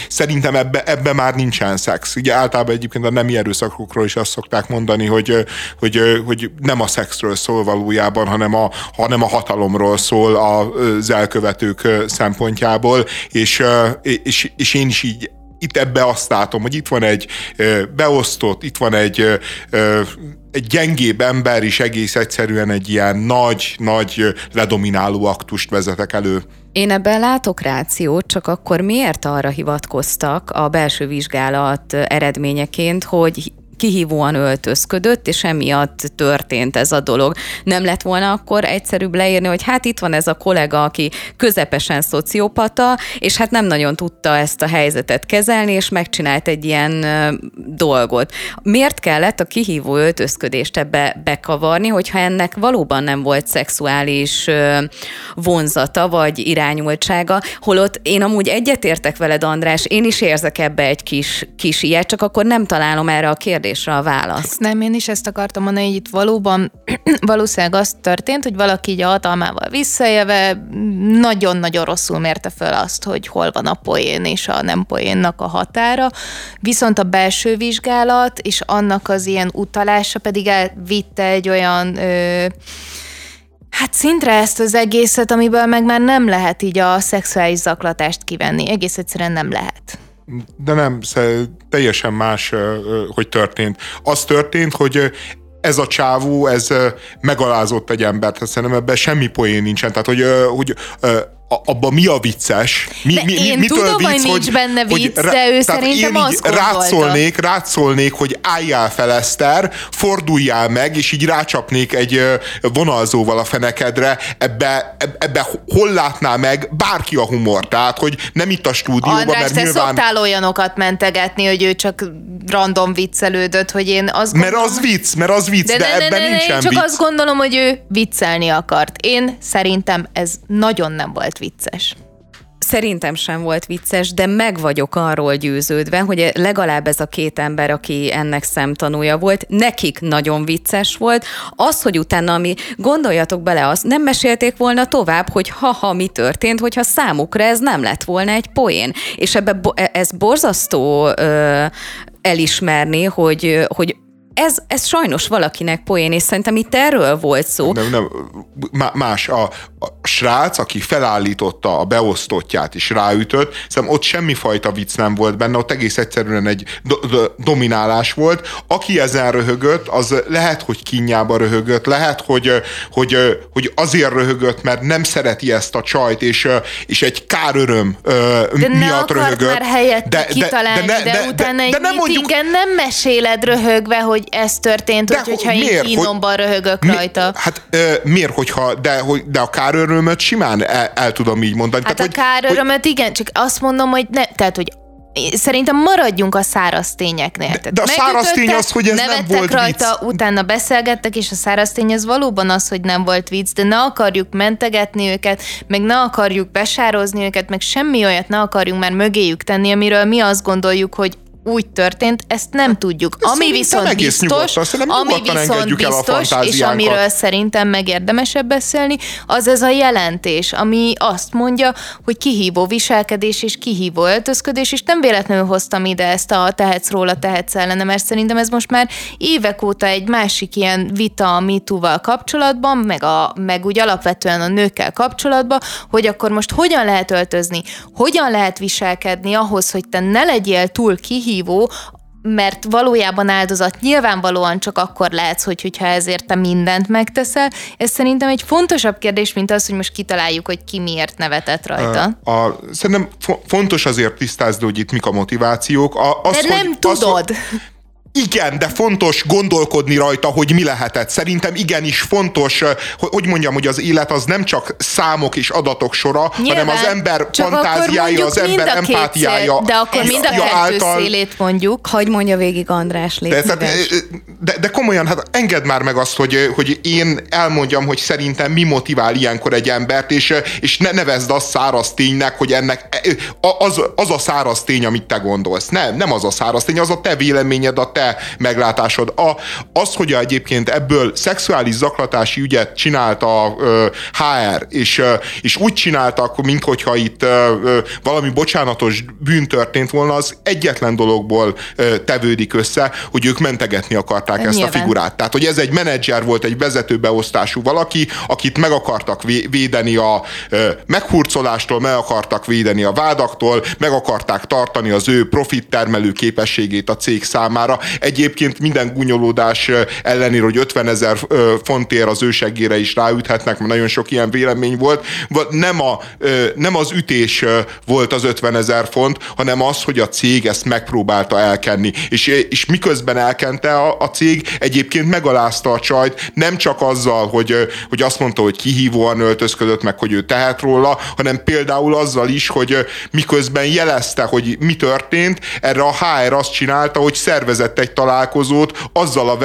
szerintem ebbe, ebbe már nincsen szex. Ugye általában egyébként a nemi erőszakokról is azt szokták mondani, hogy, ö, hogy, ö, hogy nem a szexről szól valójában, hanem a, hanem a hatalomról szól az elkövetők szempontjából, és, és, és én is így itt ebbe azt látom, hogy itt van egy beosztott, itt van egy, egy gyengébb ember is egész egyszerűen egy ilyen nagy, nagy ledomináló aktust vezetek elő. Én ebben látok rációt, csak akkor miért arra hivatkoztak a belső vizsgálat eredményeként, hogy kihívóan öltözködött, és emiatt történt ez a dolog. Nem lett volna akkor egyszerűbb leírni, hogy hát itt van ez a kollega, aki közepesen szociopata, és hát nem nagyon tudta ezt a helyzetet kezelni, és megcsinált egy ilyen dolgot. Miért kellett a kihívó öltözködést ebbe bekavarni, hogyha ennek valóban nem volt szexuális vonzata, vagy irányultsága, holott én amúgy egyetértek veled, András, én is érzek ebbe egy kis, kis ilyet, csak akkor nem találom erre a kérdést kérdésre a választ. Nem, én is ezt akartam mondani, hogy itt valóban *clears throat* valószínűleg az történt, hogy valaki így a hatalmával visszajeve nagyon-nagyon rosszul mérte fel azt, hogy hol van a poén és a nem poénnak a határa, viszont a belső vizsgálat és annak az ilyen utalása pedig elvitte egy olyan ö, Hát szintre ezt az egészet, amiből meg már nem lehet így a szexuális zaklatást kivenni. Egész egyszerűen nem lehet. De nem, teljesen más, hogy történt. Az történt, hogy ez a csávó, ez megalázott egy embert, hát szerintem ebben semmi poén nincsen. Tehát, hogy, hogy abban mi a vicces? Mi, de mi, én mitől tudom, vicc, hogy nincs benne vicc, hogy, de ő szerintem én azt rátszólnék, rátszólnék, hogy álljál fel Eszter, forduljál meg, és így rácsapnék egy vonalzóval a fenekedre, ebbe, ebbe hol látná meg bárki a humor? Tehát, hogy nem itt a stúdióban, András, mert te nyilván... szoktál olyanokat mentegetni, hogy ő csak random viccelődött, hogy én azt gondolom... Mert az vicc, mert az vicc, de, de, de ebben ne, ne, nincsen én csak vicc. azt gondolom, hogy ő viccelni akart. Én szerintem ez nagyon nem volt vicces. Szerintem sem volt vicces, de meg vagyok arról győződve, hogy legalább ez a két ember, aki ennek szemtanúja volt, nekik nagyon vicces volt. Az, hogy utána, ami gondoljatok bele, azt nem mesélték volna tovább, hogy ha-ha mi történt, hogyha számukra ez nem lett volna egy poén. És ebbe ez borzasztó ö, elismerni, hogy, hogy ez, ez sajnos valakinek poén, és szerintem itt erről volt szó. Nem, nem, más. A, a srác, aki felállította a beosztottját és ráütött, szerintem ott semmifajta vicc nem volt benne, ott egész egyszerűen egy do- do- dominálás volt. Aki ezen röhögött, az lehet, hogy kínjába röhögött, lehet, hogy, hogy, hogy azért röhögött, mert nem szereti ezt a csajt, és, és egy káröröm de miatt röhögött. már helyett de, kitalálni, de, de, de, de utána de, egy de nem mondjuk, nem meséled röhögve, hogy ez történt, de, hogy, hogyha miért, én kínomban röhögök mi, rajta. Hát miért, hogyha, de, hogy, de a kárörömöt simán el, el tudom így mondani. Hát tehát, a kárörömöt hogy, igen, csak azt mondom, hogy ne, tehát, hogy szerintem maradjunk a száraz tényeknél. De, de a száraz tény az, hogy ez nem volt rajta, vicc. utána beszélgettek, és a száraz tény az valóban az, hogy nem volt vicc, de ne akarjuk mentegetni őket, meg ne akarjuk besározni őket, meg semmi olyat ne akarjunk már mögéjük tenni, amiről mi azt gondoljuk, hogy úgy történt, ezt nem tudjuk. Ezt ami viszont biztos, ami viszont biztos, és amiről szerintem megérdemesebb beszélni, az ez a jelentés, ami azt mondja, hogy kihívó viselkedés és kihívó öltözködés, és nem véletlenül hoztam ide ezt a tehetsz róla, tehetsz ellene, mert szerintem ez most már évek óta egy másik ilyen vita a MeToo-val kapcsolatban, meg, a, meg úgy alapvetően a nőkkel kapcsolatban, hogy akkor most hogyan lehet öltözni, hogyan lehet viselkedni ahhoz, hogy te ne legyél túl kihívó, kihívó, mert valójában áldozat nyilvánvalóan csak akkor lehetsz, hogy, hogyha ezért te mindent megteszel. Ez szerintem egy fontosabb kérdés, mint az, hogy most kitaláljuk, hogy ki miért nevetett rajta. A, a, szerintem fontos azért tisztázni, hogy itt mik a motivációk. A, az, De nem hogy, tudod. Az, igen, de fontos gondolkodni rajta, hogy mi lehetett. Szerintem igenis fontos, hogy mondjam, hogy az élet az nem csak számok és adatok sora, Nyilván, hanem az ember fantáziája, az ember empátiája. De akkor mind a kettő által... szélét mondjuk. Hogy mondja végig András, légy de, de, de, de komolyan, hát engedd már meg azt, hogy, hogy én elmondjam, hogy szerintem mi motivál ilyenkor egy embert, és, és ne nevezd azt száraz ténynek, hogy ennek az, az a száraz tény, amit te gondolsz. Nem, nem az a száraz tény, az a te véleményed, a te meglátásod. A, az, hogy egyébként ebből szexuális zaklatási ügyet csinált a ö, HR, és, ö, és úgy csináltak, minthogyha itt ö, valami bocsánatos bűn történt volna, az egyetlen dologból ö, tevődik össze, hogy ők mentegetni akarták ezt Nyilván. a figurát. Tehát, hogy ez egy menedzser volt, egy vezetőbeosztású valaki, akit meg akartak védeni a ö, meghurcolástól, meg akartak védeni a vádaktól, meg akarták tartani az ő profit termelő képességét a cég számára. Egyébként minden gunyolódás ellenére, hogy 50 ezer fontért az ő is ráüthetnek, mert nagyon sok ilyen vélemény volt. Nem, a, nem az ütés volt az 50 ezer font, hanem az, hogy a cég ezt megpróbálta elkenni. És, és miközben elkente a, a cég, egyébként megalázta a csajt, nem csak azzal, hogy, hogy azt mondta, hogy kihívóan öltözködött, meg hogy ő tehet róla, hanem például azzal is, hogy miközben jelezte, hogy mi történt, erre a HR azt csinálta, hogy szervezett egy találkozót azzal a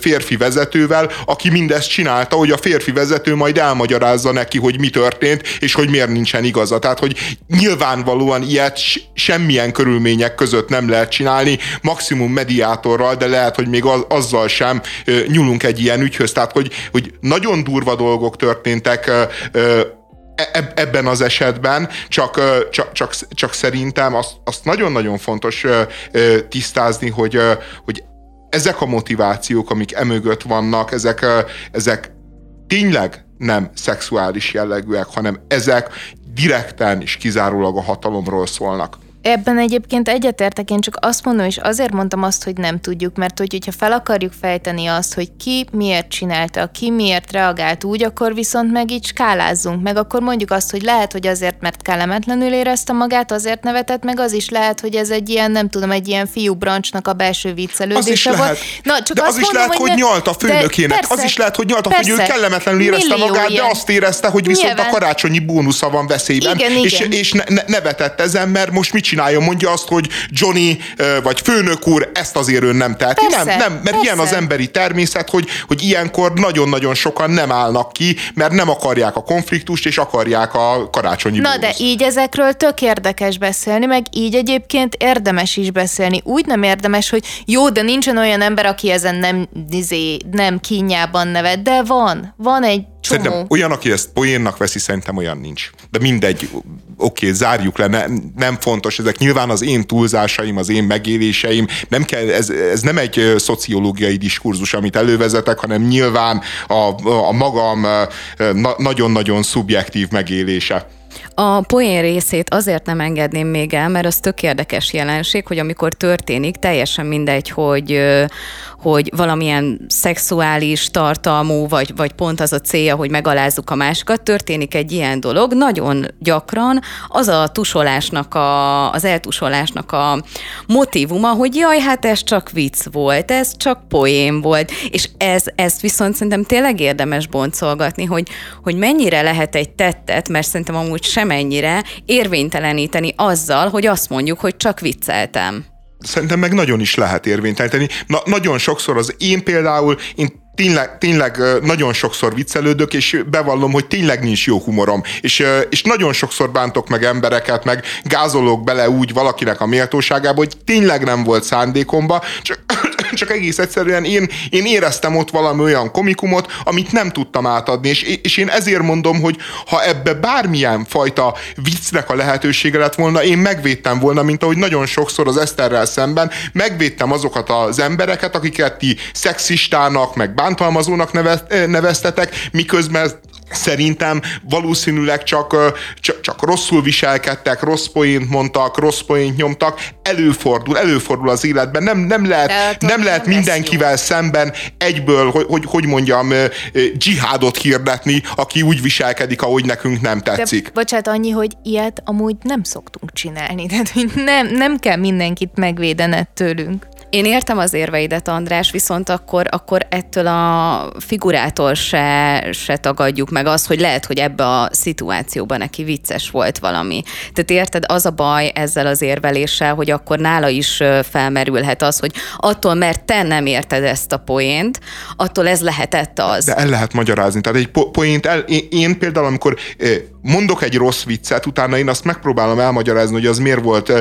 férfi vezetővel, aki mindezt csinálta, hogy a férfi vezető majd elmagyarázza neki, hogy mi történt, és hogy miért nincsen igaza. Tehát, hogy nyilvánvalóan ilyet semmilyen körülmények között nem lehet csinálni, maximum mediátorral, de lehet, hogy még azzal sem nyúlunk egy ilyen ügyhöz. Tehát, hogy, hogy nagyon durva dolgok történtek ebben az esetben, csak, csak, csak, csak szerintem azt, azt nagyon-nagyon fontos tisztázni, hogy, hogy ezek a motivációk, amik emögött vannak, ezek, ezek tényleg nem szexuális jellegűek, hanem ezek direkten és kizárólag a hatalomról szólnak. Ebben egyébként egyetértek, én csak azt mondom, és azért mondtam azt, hogy nem tudjuk, mert hogy, hogyha fel akarjuk fejteni azt, hogy ki miért csinálta, ki miért reagált úgy, akkor viszont meg így skálázzunk, meg akkor mondjuk azt, hogy lehet, hogy azért, mert kellemetlenül érezte magát, azért nevetett, meg az is lehet, hogy ez egy ilyen, nem tudom, egy ilyen fiú brancsnak a belső viccelődése is lehet. Na, csak de az is mondom, lehet, hogy, hogy nyalt a főnökének, persze, az is lehet, hogy nyalt a hogy ő kellemetlenül érezte magát, ilyen. de azt érezte, hogy viszont Nyilván. a karácsonyi bónusza van veszélyben, igen, és, igen. és ne, ne, nevetett ezen, mert most mit csináljon? Mondja azt, hogy Johnny vagy főnök úr, ezt azért ön nem teheti. Nem, nem, mert persze. ilyen az emberi természet, hogy, hogy ilyenkor nagyon-nagyon sokan nem állnak ki, mert nem akarják a konfliktust, és akarják a karácsonyi Na bónusz. de így ezekről tök érdekes beszélni, meg így egyébként érdemes is beszélni. Úgy nem érdemes, hogy jó, de nincsen olyan ember, aki ezen nem, izé, nem kínjában nevet, de van. Van egy Csomó. Szerintem olyan, aki ezt poénnak veszi, szerintem olyan nincs. De mindegy, oké, zárjuk le, ne, nem fontos, ezek nyilván az én túlzásaim, az én megéléseim, nem kell, ez, ez nem egy szociológiai diskurzus, amit elővezetek, hanem nyilván a, a magam nagyon-nagyon szubjektív megélése. A poén részét azért nem engedném még el, mert az tök érdekes jelenség, hogy amikor történik, teljesen mindegy, hogy, hogy valamilyen szexuális tartalmú, vagy, vagy pont az a célja, hogy megalázzuk a másikat, történik egy ilyen dolog, nagyon gyakran az a tusolásnak, a, az eltusolásnak a motivuma, hogy jaj, hát ez csak vicc volt, ez csak poén volt, és ez, ezt viszont szerintem tényleg érdemes boncolgatni, hogy, hogy mennyire lehet egy tettet, mert szerintem amúgy semennyire érvényteleníteni azzal, hogy azt mondjuk, hogy csak vicceltem szerintem meg nagyon is lehet érvényteleníteni. Na, nagyon sokszor az én például, én tényleg, tényleg nagyon sokszor viccelődök, és bevallom, hogy tényleg nincs jó humorom. És, és nagyon sokszor bántok meg embereket, meg gázolok bele úgy valakinek a méltóságába, hogy tényleg nem volt szándékomba, csak csak egész egyszerűen én, én éreztem ott valami olyan komikumot, amit nem tudtam átadni, és, és én ezért mondom, hogy ha ebbe bármilyen fajta viccnek a lehetősége lett volna, én megvédtem volna, mint ahogy nagyon sokszor az Eszterrel szemben megvédtem azokat az embereket, akiket ti szexistának, meg bántalmazónak neveztetek, miközben szerintem valószínűleg csak, csak, csak rosszul viselkedtek, rossz poént mondtak, rossz poént nyomtak, előfordul, előfordul az életben, nem, nem lehet, nem lehet mindenkivel szemben egyből, hogy, hogy, hogy mondjam, dzsihádot hirdetni, aki úgy viselkedik, ahogy nekünk nem tetszik. De, bocsánat, annyi, hogy ilyet amúgy nem szoktunk csinálni, *laughs* tehát nem, nem kell mindenkit megvédened tőlünk. Én értem az érveidet, András, viszont akkor, akkor ettől a figurától se, se tagadjuk meg azt, hogy lehet, hogy ebbe a szituációban neki vicces volt valami. Tehát érted, az a baj ezzel az érveléssel, hogy akkor nála is felmerülhet az, hogy attól, mert te nem érted ezt a poént, attól ez lehetett az. De el lehet magyarázni. Tehát egy po- poént, el, én, én például, amikor mondok egy rossz viccet, utána én azt megpróbálom elmagyarázni, hogy az miért volt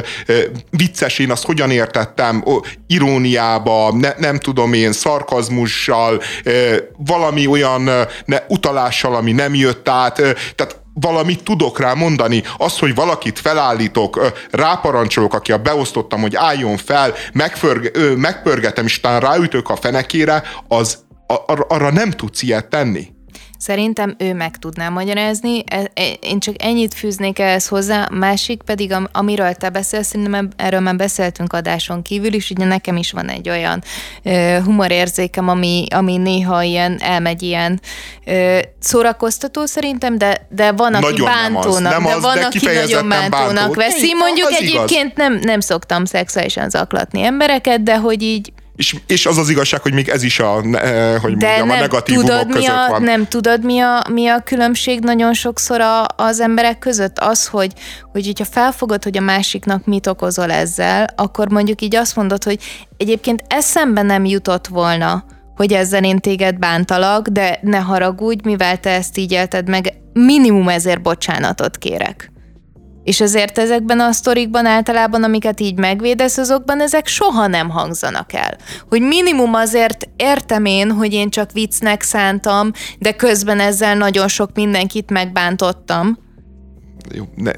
vicces, én azt hogyan értettem, iróniába, ne, nem tudom én, szarkazmussal, valami olyan ne, utalással, ami nem jött át, tehát valamit tudok rá mondani. Az, hogy valakit felállítok, ráparancsolok, aki a beosztottam, hogy álljon fel, megpörge, megpörgetem, és utána ráütök a fenekére, az arra nem tudsz ilyet tenni. Szerintem ő meg tudná magyarázni, e, e, én csak ennyit fűznék ehhez hozzá, másik pedig, amiről te beszélsz, szerintem erről már beszéltünk adáson kívül is, ugye nekem is van egy olyan humorérzékem, ami, ami néha ilyen elmegy ilyen szórakoztató szerintem, de, de van, aki nagyon bántónak, nem az, nem de az, van, de aki nagyon bántónak bántó. veszi. Mondjuk egyébként nem, nem szoktam szexuálisan zaklatni embereket, de hogy így és, és az az igazság, hogy még ez is a, hogy De mondjam, a negatívumok tudod, között mi a, van. Nem tudod, mi a, mi a különbség nagyon sokszor a, az emberek között? Az, hogy, hogy hogyha felfogod, hogy a másiknak mit okozol ezzel, akkor mondjuk így azt mondod, hogy egyébként eszembe nem jutott volna, hogy ezzel én téged bántalak, de ne haragudj, mivel te ezt így élted meg, minimum ezért bocsánatot kérek. És azért ezekben a sztorikban általában, amiket így megvédesz, azokban ezek soha nem hangzanak el. Hogy minimum azért értem én, hogy én csak viccnek szántam, de közben ezzel nagyon sok mindenkit megbántottam. Jó, ne,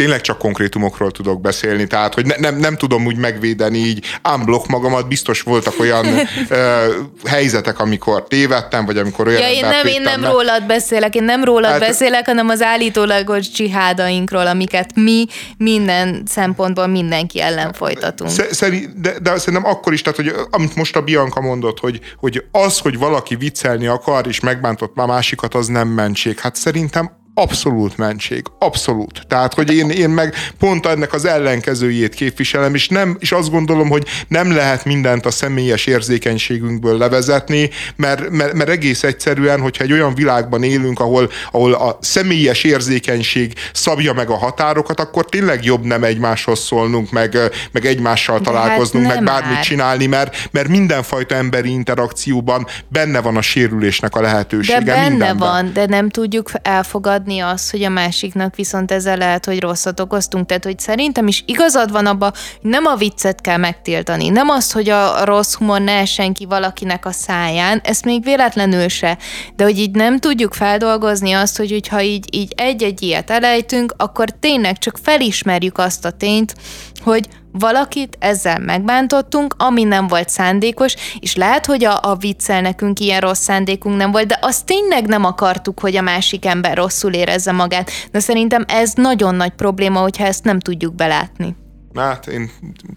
tényleg csak konkrétumokról tudok beszélni, tehát hogy ne, nem, nem tudom úgy megvédeni így ámblok magamat, biztos voltak olyan *laughs* ö, helyzetek, amikor tévedtem, vagy amikor olyan Ja, én nem, én nem rólad beszélek, én nem rólad hát, beszélek, hanem az állítólagos csihádainkról, amiket mi minden szempontból mindenki ellen folytatunk. Szerint, de, de szerintem akkor is, tehát hogy amit most a Bianca mondott, hogy, hogy az, hogy valaki viccelni akar, és megbántott már másikat, az nem mentség. Hát szerintem abszolút mentség, abszolút. Tehát, hogy én, én meg pont ennek az ellenkezőjét képviselem, és, nem, és azt gondolom, hogy nem lehet mindent a személyes érzékenységünkből levezetni, mert, mert, mert egész egyszerűen, hogyha egy olyan világban élünk, ahol, ahol a személyes érzékenység szabja meg a határokat, akkor tényleg jobb nem egymáshoz szólnunk, meg, meg egymással hát találkoznunk, hát meg bármit már. csinálni, mert, mert mindenfajta emberi interakcióban benne van a sérülésnek a lehetősége. De benne mindenben. van, de nem tudjuk elfogadni elfogadni azt, hogy a másiknak viszont ezzel lehet, hogy rosszat okoztunk. Tehát, hogy szerintem is igazad van abba, hogy nem a viccet kell megtiltani, nem azt, hogy a rossz humor ne essen ki valakinek a száján, ezt még véletlenül se, de hogy így nem tudjuk feldolgozni azt, hogy ha így, így egy-egy ilyet elejtünk, akkor tényleg csak felismerjük azt a tényt, hogy valakit ezzel megbántottunk, ami nem volt szándékos, és lehet, hogy a, a viccel nekünk ilyen rossz szándékunk nem volt, de azt tényleg nem akartuk, hogy a másik ember rosszul érezze magát. De szerintem ez nagyon nagy probléma, hogyha ezt nem tudjuk belátni. Hát én,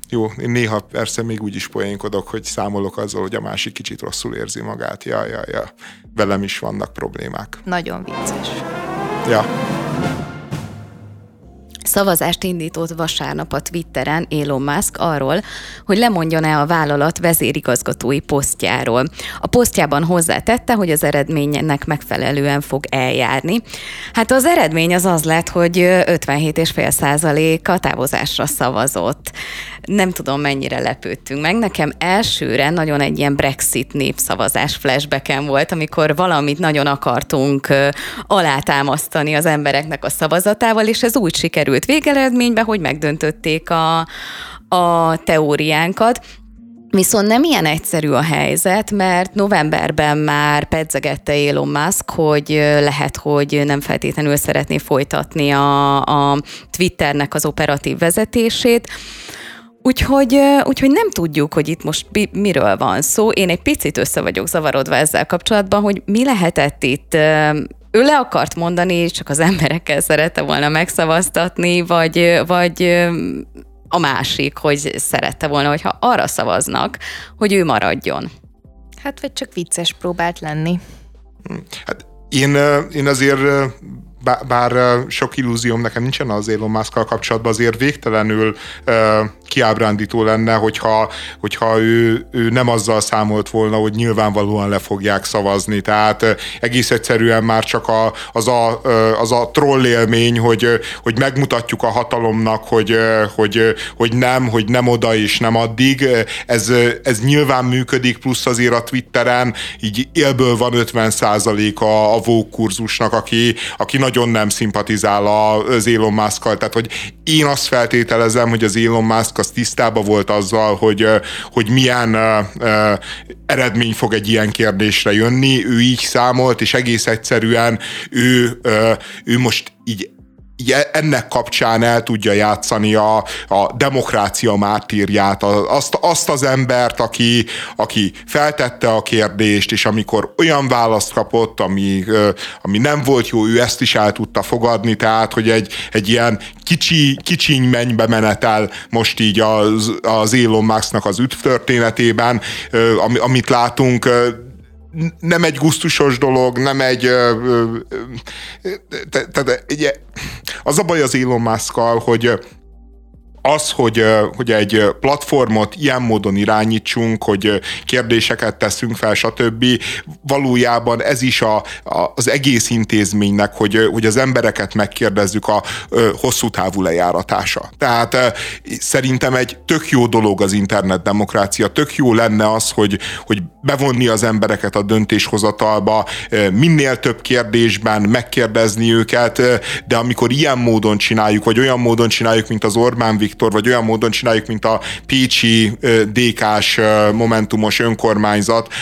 jó, én néha persze még úgy is poénkodok, hogy számolok azzal, hogy a másik kicsit rosszul érzi magát. Ja, ja, ja. Velem is vannak problémák. Nagyon vicces. Ja. Szavazást indított vasárnap a Twitteren Elon Musk arról, hogy lemondjon-e a vállalat vezérigazgatói posztjáról. A posztjában hozzátette, hogy az eredménynek megfelelően fog eljárni. Hát az eredmény az az lett, hogy 57,5% a távozásra szavazott nem tudom mennyire lepődtünk meg. Nekem elsőre nagyon egy ilyen Brexit népszavazás flashbacken volt, amikor valamit nagyon akartunk alátámasztani az embereknek a szavazatával, és ez úgy sikerült végeredménybe, hogy megdöntötték a, a teóriánkat. Viszont nem ilyen egyszerű a helyzet, mert novemberben már pedzegette Elon Musk, hogy lehet, hogy nem feltétlenül szeretné folytatni a, a Twitternek az operatív vezetését. Úgyhogy, úgyhogy nem tudjuk, hogy itt most miről van szó. Én egy picit össze vagyok zavarodva ezzel kapcsolatban, hogy mi lehetett itt ő le akart mondani, csak az emberekkel szerette volna megszavaztatni, vagy, vagy a másik, hogy szerette volna, hogyha arra szavaznak, hogy ő maradjon. Hát vagy csak vicces próbált lenni. Hát én, én azért bár sok illúzióm nekem nincsen az Elon musk kapcsolatban, azért végtelenül kiábrándító lenne, hogyha, hogyha ő, ő nem azzal számolt volna, hogy nyilvánvalóan le fogják szavazni. Tehát egész egyszerűen már csak a, az, a, az a troll élmény, hogy, hogy megmutatjuk a hatalomnak, hogy, hogy, hogy nem, hogy nem oda és nem addig. Ez, ez nyilván működik, plusz azért a Twitteren így élből van 50 a, a Vogue kurzusnak, aki, aki nagyon nem szimpatizál az Elon musk Tehát, hogy én azt feltételezem, hogy az Elon Musk az tisztában volt azzal, hogy, hogy milyen eredmény fog egy ilyen kérdésre jönni. Ő így számolt, és egész egyszerűen ő, ő most így ennek kapcsán el tudja játszani a, a demokrácia mártírját, azt, azt az embert, aki, aki feltette a kérdést, és amikor olyan választ kapott, ami, ami nem volt jó, ő ezt is el tudta fogadni, tehát, hogy egy, egy ilyen kicsi, kicsiny mennybe menetel most így az, az Elon Musknak az üdv történetében, amit látunk, nem egy gusztusos dolog, nem egy... Tehát az a baj az Elon musk hogy az, hogy, hogy egy platformot ilyen módon irányítsunk, hogy kérdéseket teszünk fel, stb. Valójában ez is a, a, az egész intézménynek, hogy, hogy az embereket megkérdezzük a, a hosszú távú lejáratása. Tehát szerintem egy tök jó dolog az internetdemokrácia, tök jó lenne az, hogy, hogy bevonni az embereket a döntéshozatalba, minél több kérdésben megkérdezni őket, de amikor ilyen módon csináljuk, vagy olyan módon csináljuk, mint az Orbán Viktor, Viktor, vagy olyan módon csináljuk, mint a Pécsi DK-s momentumos önkormányzat,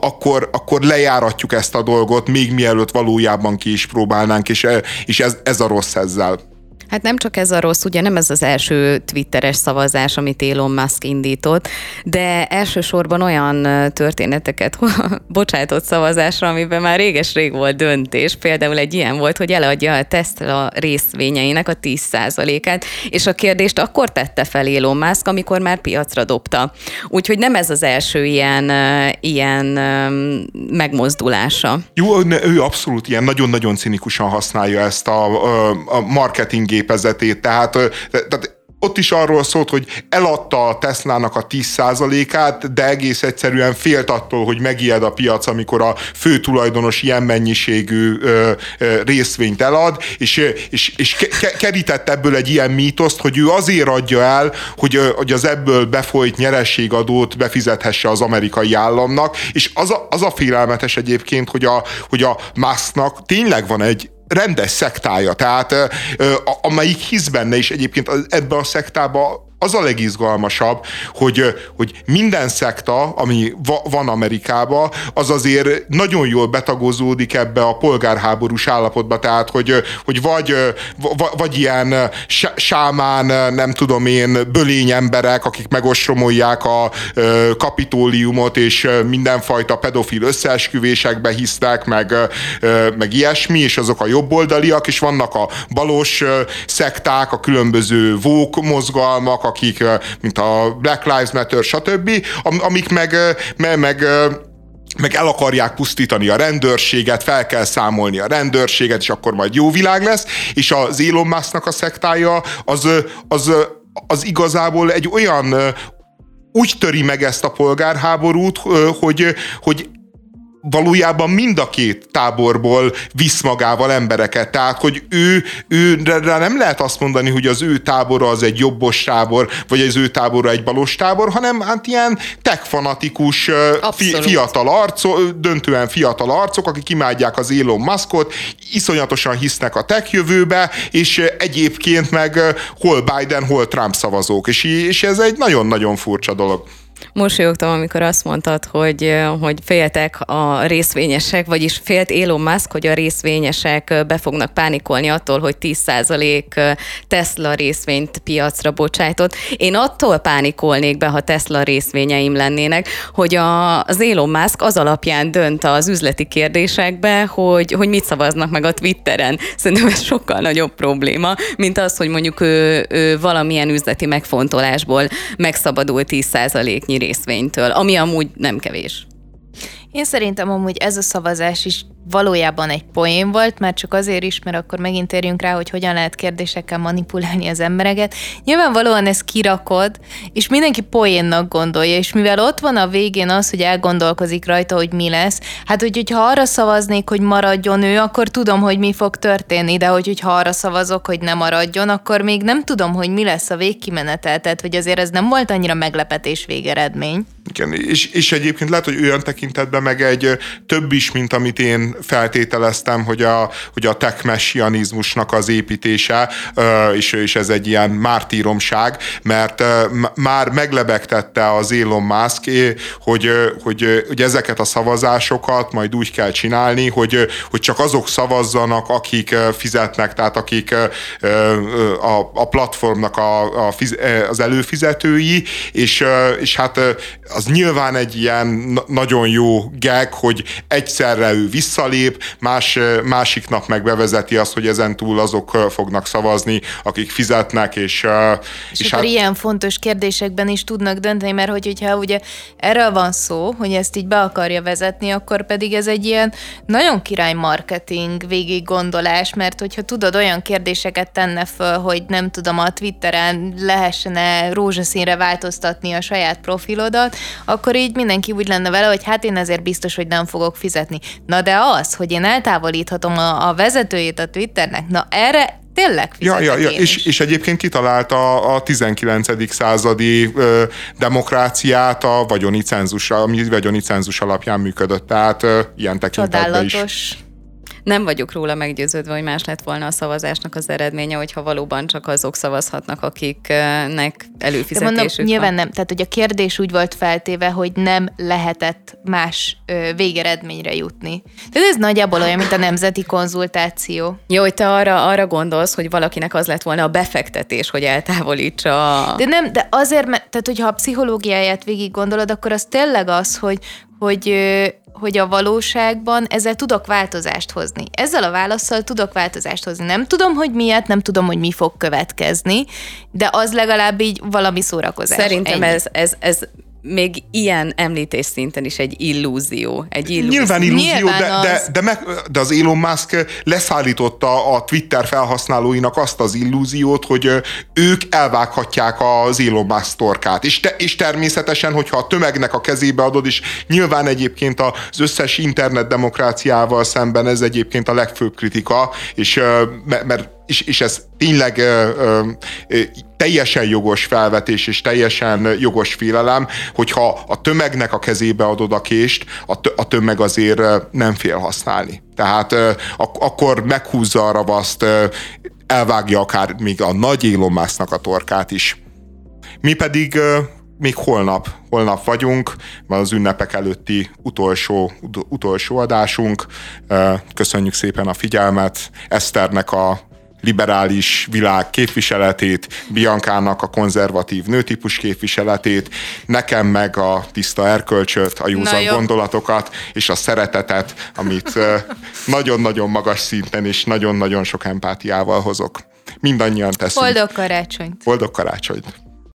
akkor, akkor lejáratjuk ezt a dolgot, még mielőtt valójában ki is próbálnánk, és, és ez, ez a rossz ezzel. Hát nem csak ez a rossz, ugye nem ez az első twitteres szavazás, amit Elon Musk indított, de elsősorban olyan történeteket *laughs* bocsájtott szavazásra, amiben már réges-rég volt döntés. Például egy ilyen volt, hogy eladja a Tesla részvényeinek a 10%-át, és a kérdést akkor tette fel Elon Musk, amikor már piacra dobta. Úgyhogy nem ez az első ilyen, ilyen megmozdulása. Jó, ő abszolút ilyen nagyon-nagyon cinikusan használja ezt a, a marketing gépezetét, tehát, tehát ott is arról szólt, hogy eladta a Teslának a 10%-át, de egész egyszerűen félt attól, hogy megijed a piac, amikor a fő tulajdonos ilyen mennyiségű ö, ö, részvényt elad, és, és, és ke- kerített ebből egy ilyen mítoszt, hogy ő azért adja el, hogy, hogy az ebből befolyt nyerességadót befizethesse az amerikai államnak, és az a, az a félelmetes egyébként, hogy a, hogy a Musknak tényleg van egy rendes szektája, tehát amelyik hisz benne, és egyébként ebbe a szektába az a legizgalmasabb, hogy, hogy minden szekta, ami va, van Amerikában, az azért nagyon jól betagozódik ebbe a polgárháborús állapotba, tehát hogy, hogy vagy, vagy ilyen sámán, nem tudom én, bölény emberek, akik megostromolják a kapitóliumot, és mindenfajta pedofil összeesküvésekbe hisznek, meg, meg ilyesmi, és azok a jobboldaliak, és vannak a balos szekták, a különböző vók mozgalmak, akik, mint a Black Lives Matter, stb., amik meg, meg, meg meg el akarják pusztítani a rendőrséget, fel kell számolni a rendőrséget, és akkor majd jó világ lesz, és az Elon Musk-nak a szektája az, az, az igazából egy olyan úgy töri meg ezt a polgárháborút, hogy, hogy valójában mind a két táborból visz magával embereket. Tehát, hogy ő, ő rá nem lehet azt mondani, hogy az ő tábora az egy jobbos tábor, vagy az ő tábora egy balos tábor, hanem hát ilyen tech-fanatikus fi, fiatal arcok, döntően fiatal arcok, akik imádják az Elon Muskot, iszonyatosan hisznek a tech jövőbe, és egyébként meg hol Biden, hol Trump szavazók. És, és ez egy nagyon-nagyon furcsa dolog mosolyogtam, amikor azt mondtad, hogy, hogy féltek a részvényesek, vagyis félt Elon Musk, hogy a részvényesek be fognak pánikolni attól, hogy 10% Tesla részvényt piacra bocsájtott. Én attól pánikolnék be, ha Tesla részvényeim lennének, hogy a, az Elon Musk az alapján dönt az üzleti kérdésekbe, hogy, hogy mit szavaznak meg a Twitteren. Szerintem ez sokkal nagyobb probléma, mint az, hogy mondjuk ő, ő valamilyen üzleti megfontolásból megszabadul 10% résznyi részvénytől, ami amúgy nem kevés. Én szerintem amúgy ez a szavazás is valójában egy poén volt, már csak azért is, mert akkor megint térjünk rá, hogy hogyan lehet kérdésekkel manipulálni az embereket. Nyilvánvalóan ez kirakod, és mindenki poénnak gondolja, és mivel ott van a végén az, hogy elgondolkozik rajta, hogy mi lesz, hát hogy, hogyha arra szavaznék, hogy maradjon ő, akkor tudom, hogy mi fog történni, de hogy, hogyha arra szavazok, hogy ne maradjon, akkor még nem tudom, hogy mi lesz a végkimenetel, tehát hogy azért ez nem volt annyira meglepetés végeredmény. Igen, és, és egyébként lehet, hogy olyan tekintetben meg egy több is, mint amit én feltételeztem, hogy a, hogy a tech az építése, és, és ez egy ilyen mártíromság, mert már meglebegtette az Elon Musk, hogy, hogy, hogy ezeket a szavazásokat majd úgy kell csinálni, hogy, hogy csak azok szavazzanak, akik fizetnek, tehát akik a, a platformnak a, a fiz, az előfizetői, és, és hát az nyilván egy ilyen nagyon jó gag, hogy egyszerre ő visszalép, más, másik nap meg bevezeti azt, hogy ezen túl azok fognak szavazni, akik fizetnek, és... És, és akkor hát... ilyen fontos kérdésekben is tudnak dönteni, mert hogy, hogyha ugye erről van szó, hogy ezt így be akarja vezetni, akkor pedig ez egy ilyen nagyon király marketing végig gondolás, mert hogyha tudod, olyan kérdéseket tenne föl, hogy nem tudom, a Twitteren lehessen-e rózsaszínre változtatni a saját profilodat, akkor így mindenki úgy lenne vele, hogy hát én ezért biztos, hogy nem fogok fizetni. Na de az, hogy én eltávolíthatom a, a vezetőjét a Twitternek, na erre tényleg ja, ja, ja. És, és egyébként kitalálta a 19. századi ö, demokráciát a vagyoni cenzus, ami vagyoni cenzus alapján működött, tehát ö, ilyen tekintetben is. Nem vagyok róla meggyőződve, hogy más lett volna a szavazásnak az eredménye, hogyha valóban csak azok szavazhatnak, akiknek előfizetésük De mondom, van. nyilván nem. Tehát, hogy a kérdés úgy volt feltéve, hogy nem lehetett más ö, végeredményre jutni. Tehát ez nagyjából olyan, mint a nemzeti konzultáció. Jó, hogy te arra, arra gondolsz, hogy valakinek az lett volna a befektetés, hogy eltávolítsa. De nem, de azért, mert, tehát hogyha a pszichológiáját végig gondolod, akkor az tényleg az, hogy, hogy hogy a valóságban ezzel tudok változást hozni. Ezzel a válaszsal tudok változást hozni. Nem tudom, hogy miért, nem tudom, hogy mi fog következni, de az legalább így valami szórakozás. Szerintem ez, ez, ez még ilyen említés szinten is egy illúzió. Egy illúzió. Nyilván illúzió, Nyilván de, az... de, de, meg, de az Elon Musk leszállította a Twitter felhasználóinak azt az illúziót, hogy ők elvághatják az Elon Musk torkát. És, te, és természetesen, hogyha a tömegnek a kezébe adod, és nyilván egyébként az összes internet demokráciával szemben ez egyébként a legfőbb kritika, és mert és, és ez tényleg ö, ö, teljesen jogos felvetés és teljesen jogos félelem, hogyha a tömegnek a kezébe adod a kést, a tömeg azért nem fél használni. Tehát ö, ak- akkor meghúzza a ravaszt, ö, elvágja akár még a nagy élomásznak a torkát is. Mi pedig ö, még holnap, holnap vagyunk, van az ünnepek előtti utolsó, utolsó adásunk. Köszönjük szépen a figyelmet, Eszternek a liberális világ képviseletét, Biankának a konzervatív nőtípus képviseletét, nekem meg a tiszta erkölcsöt, a józan gondolatokat és a szeretetet, amit *laughs* nagyon-nagyon magas szinten és nagyon-nagyon sok empátiával hozok. Mindannyian teszünk. Boldog karácsonyt! Boldog karácsonyt!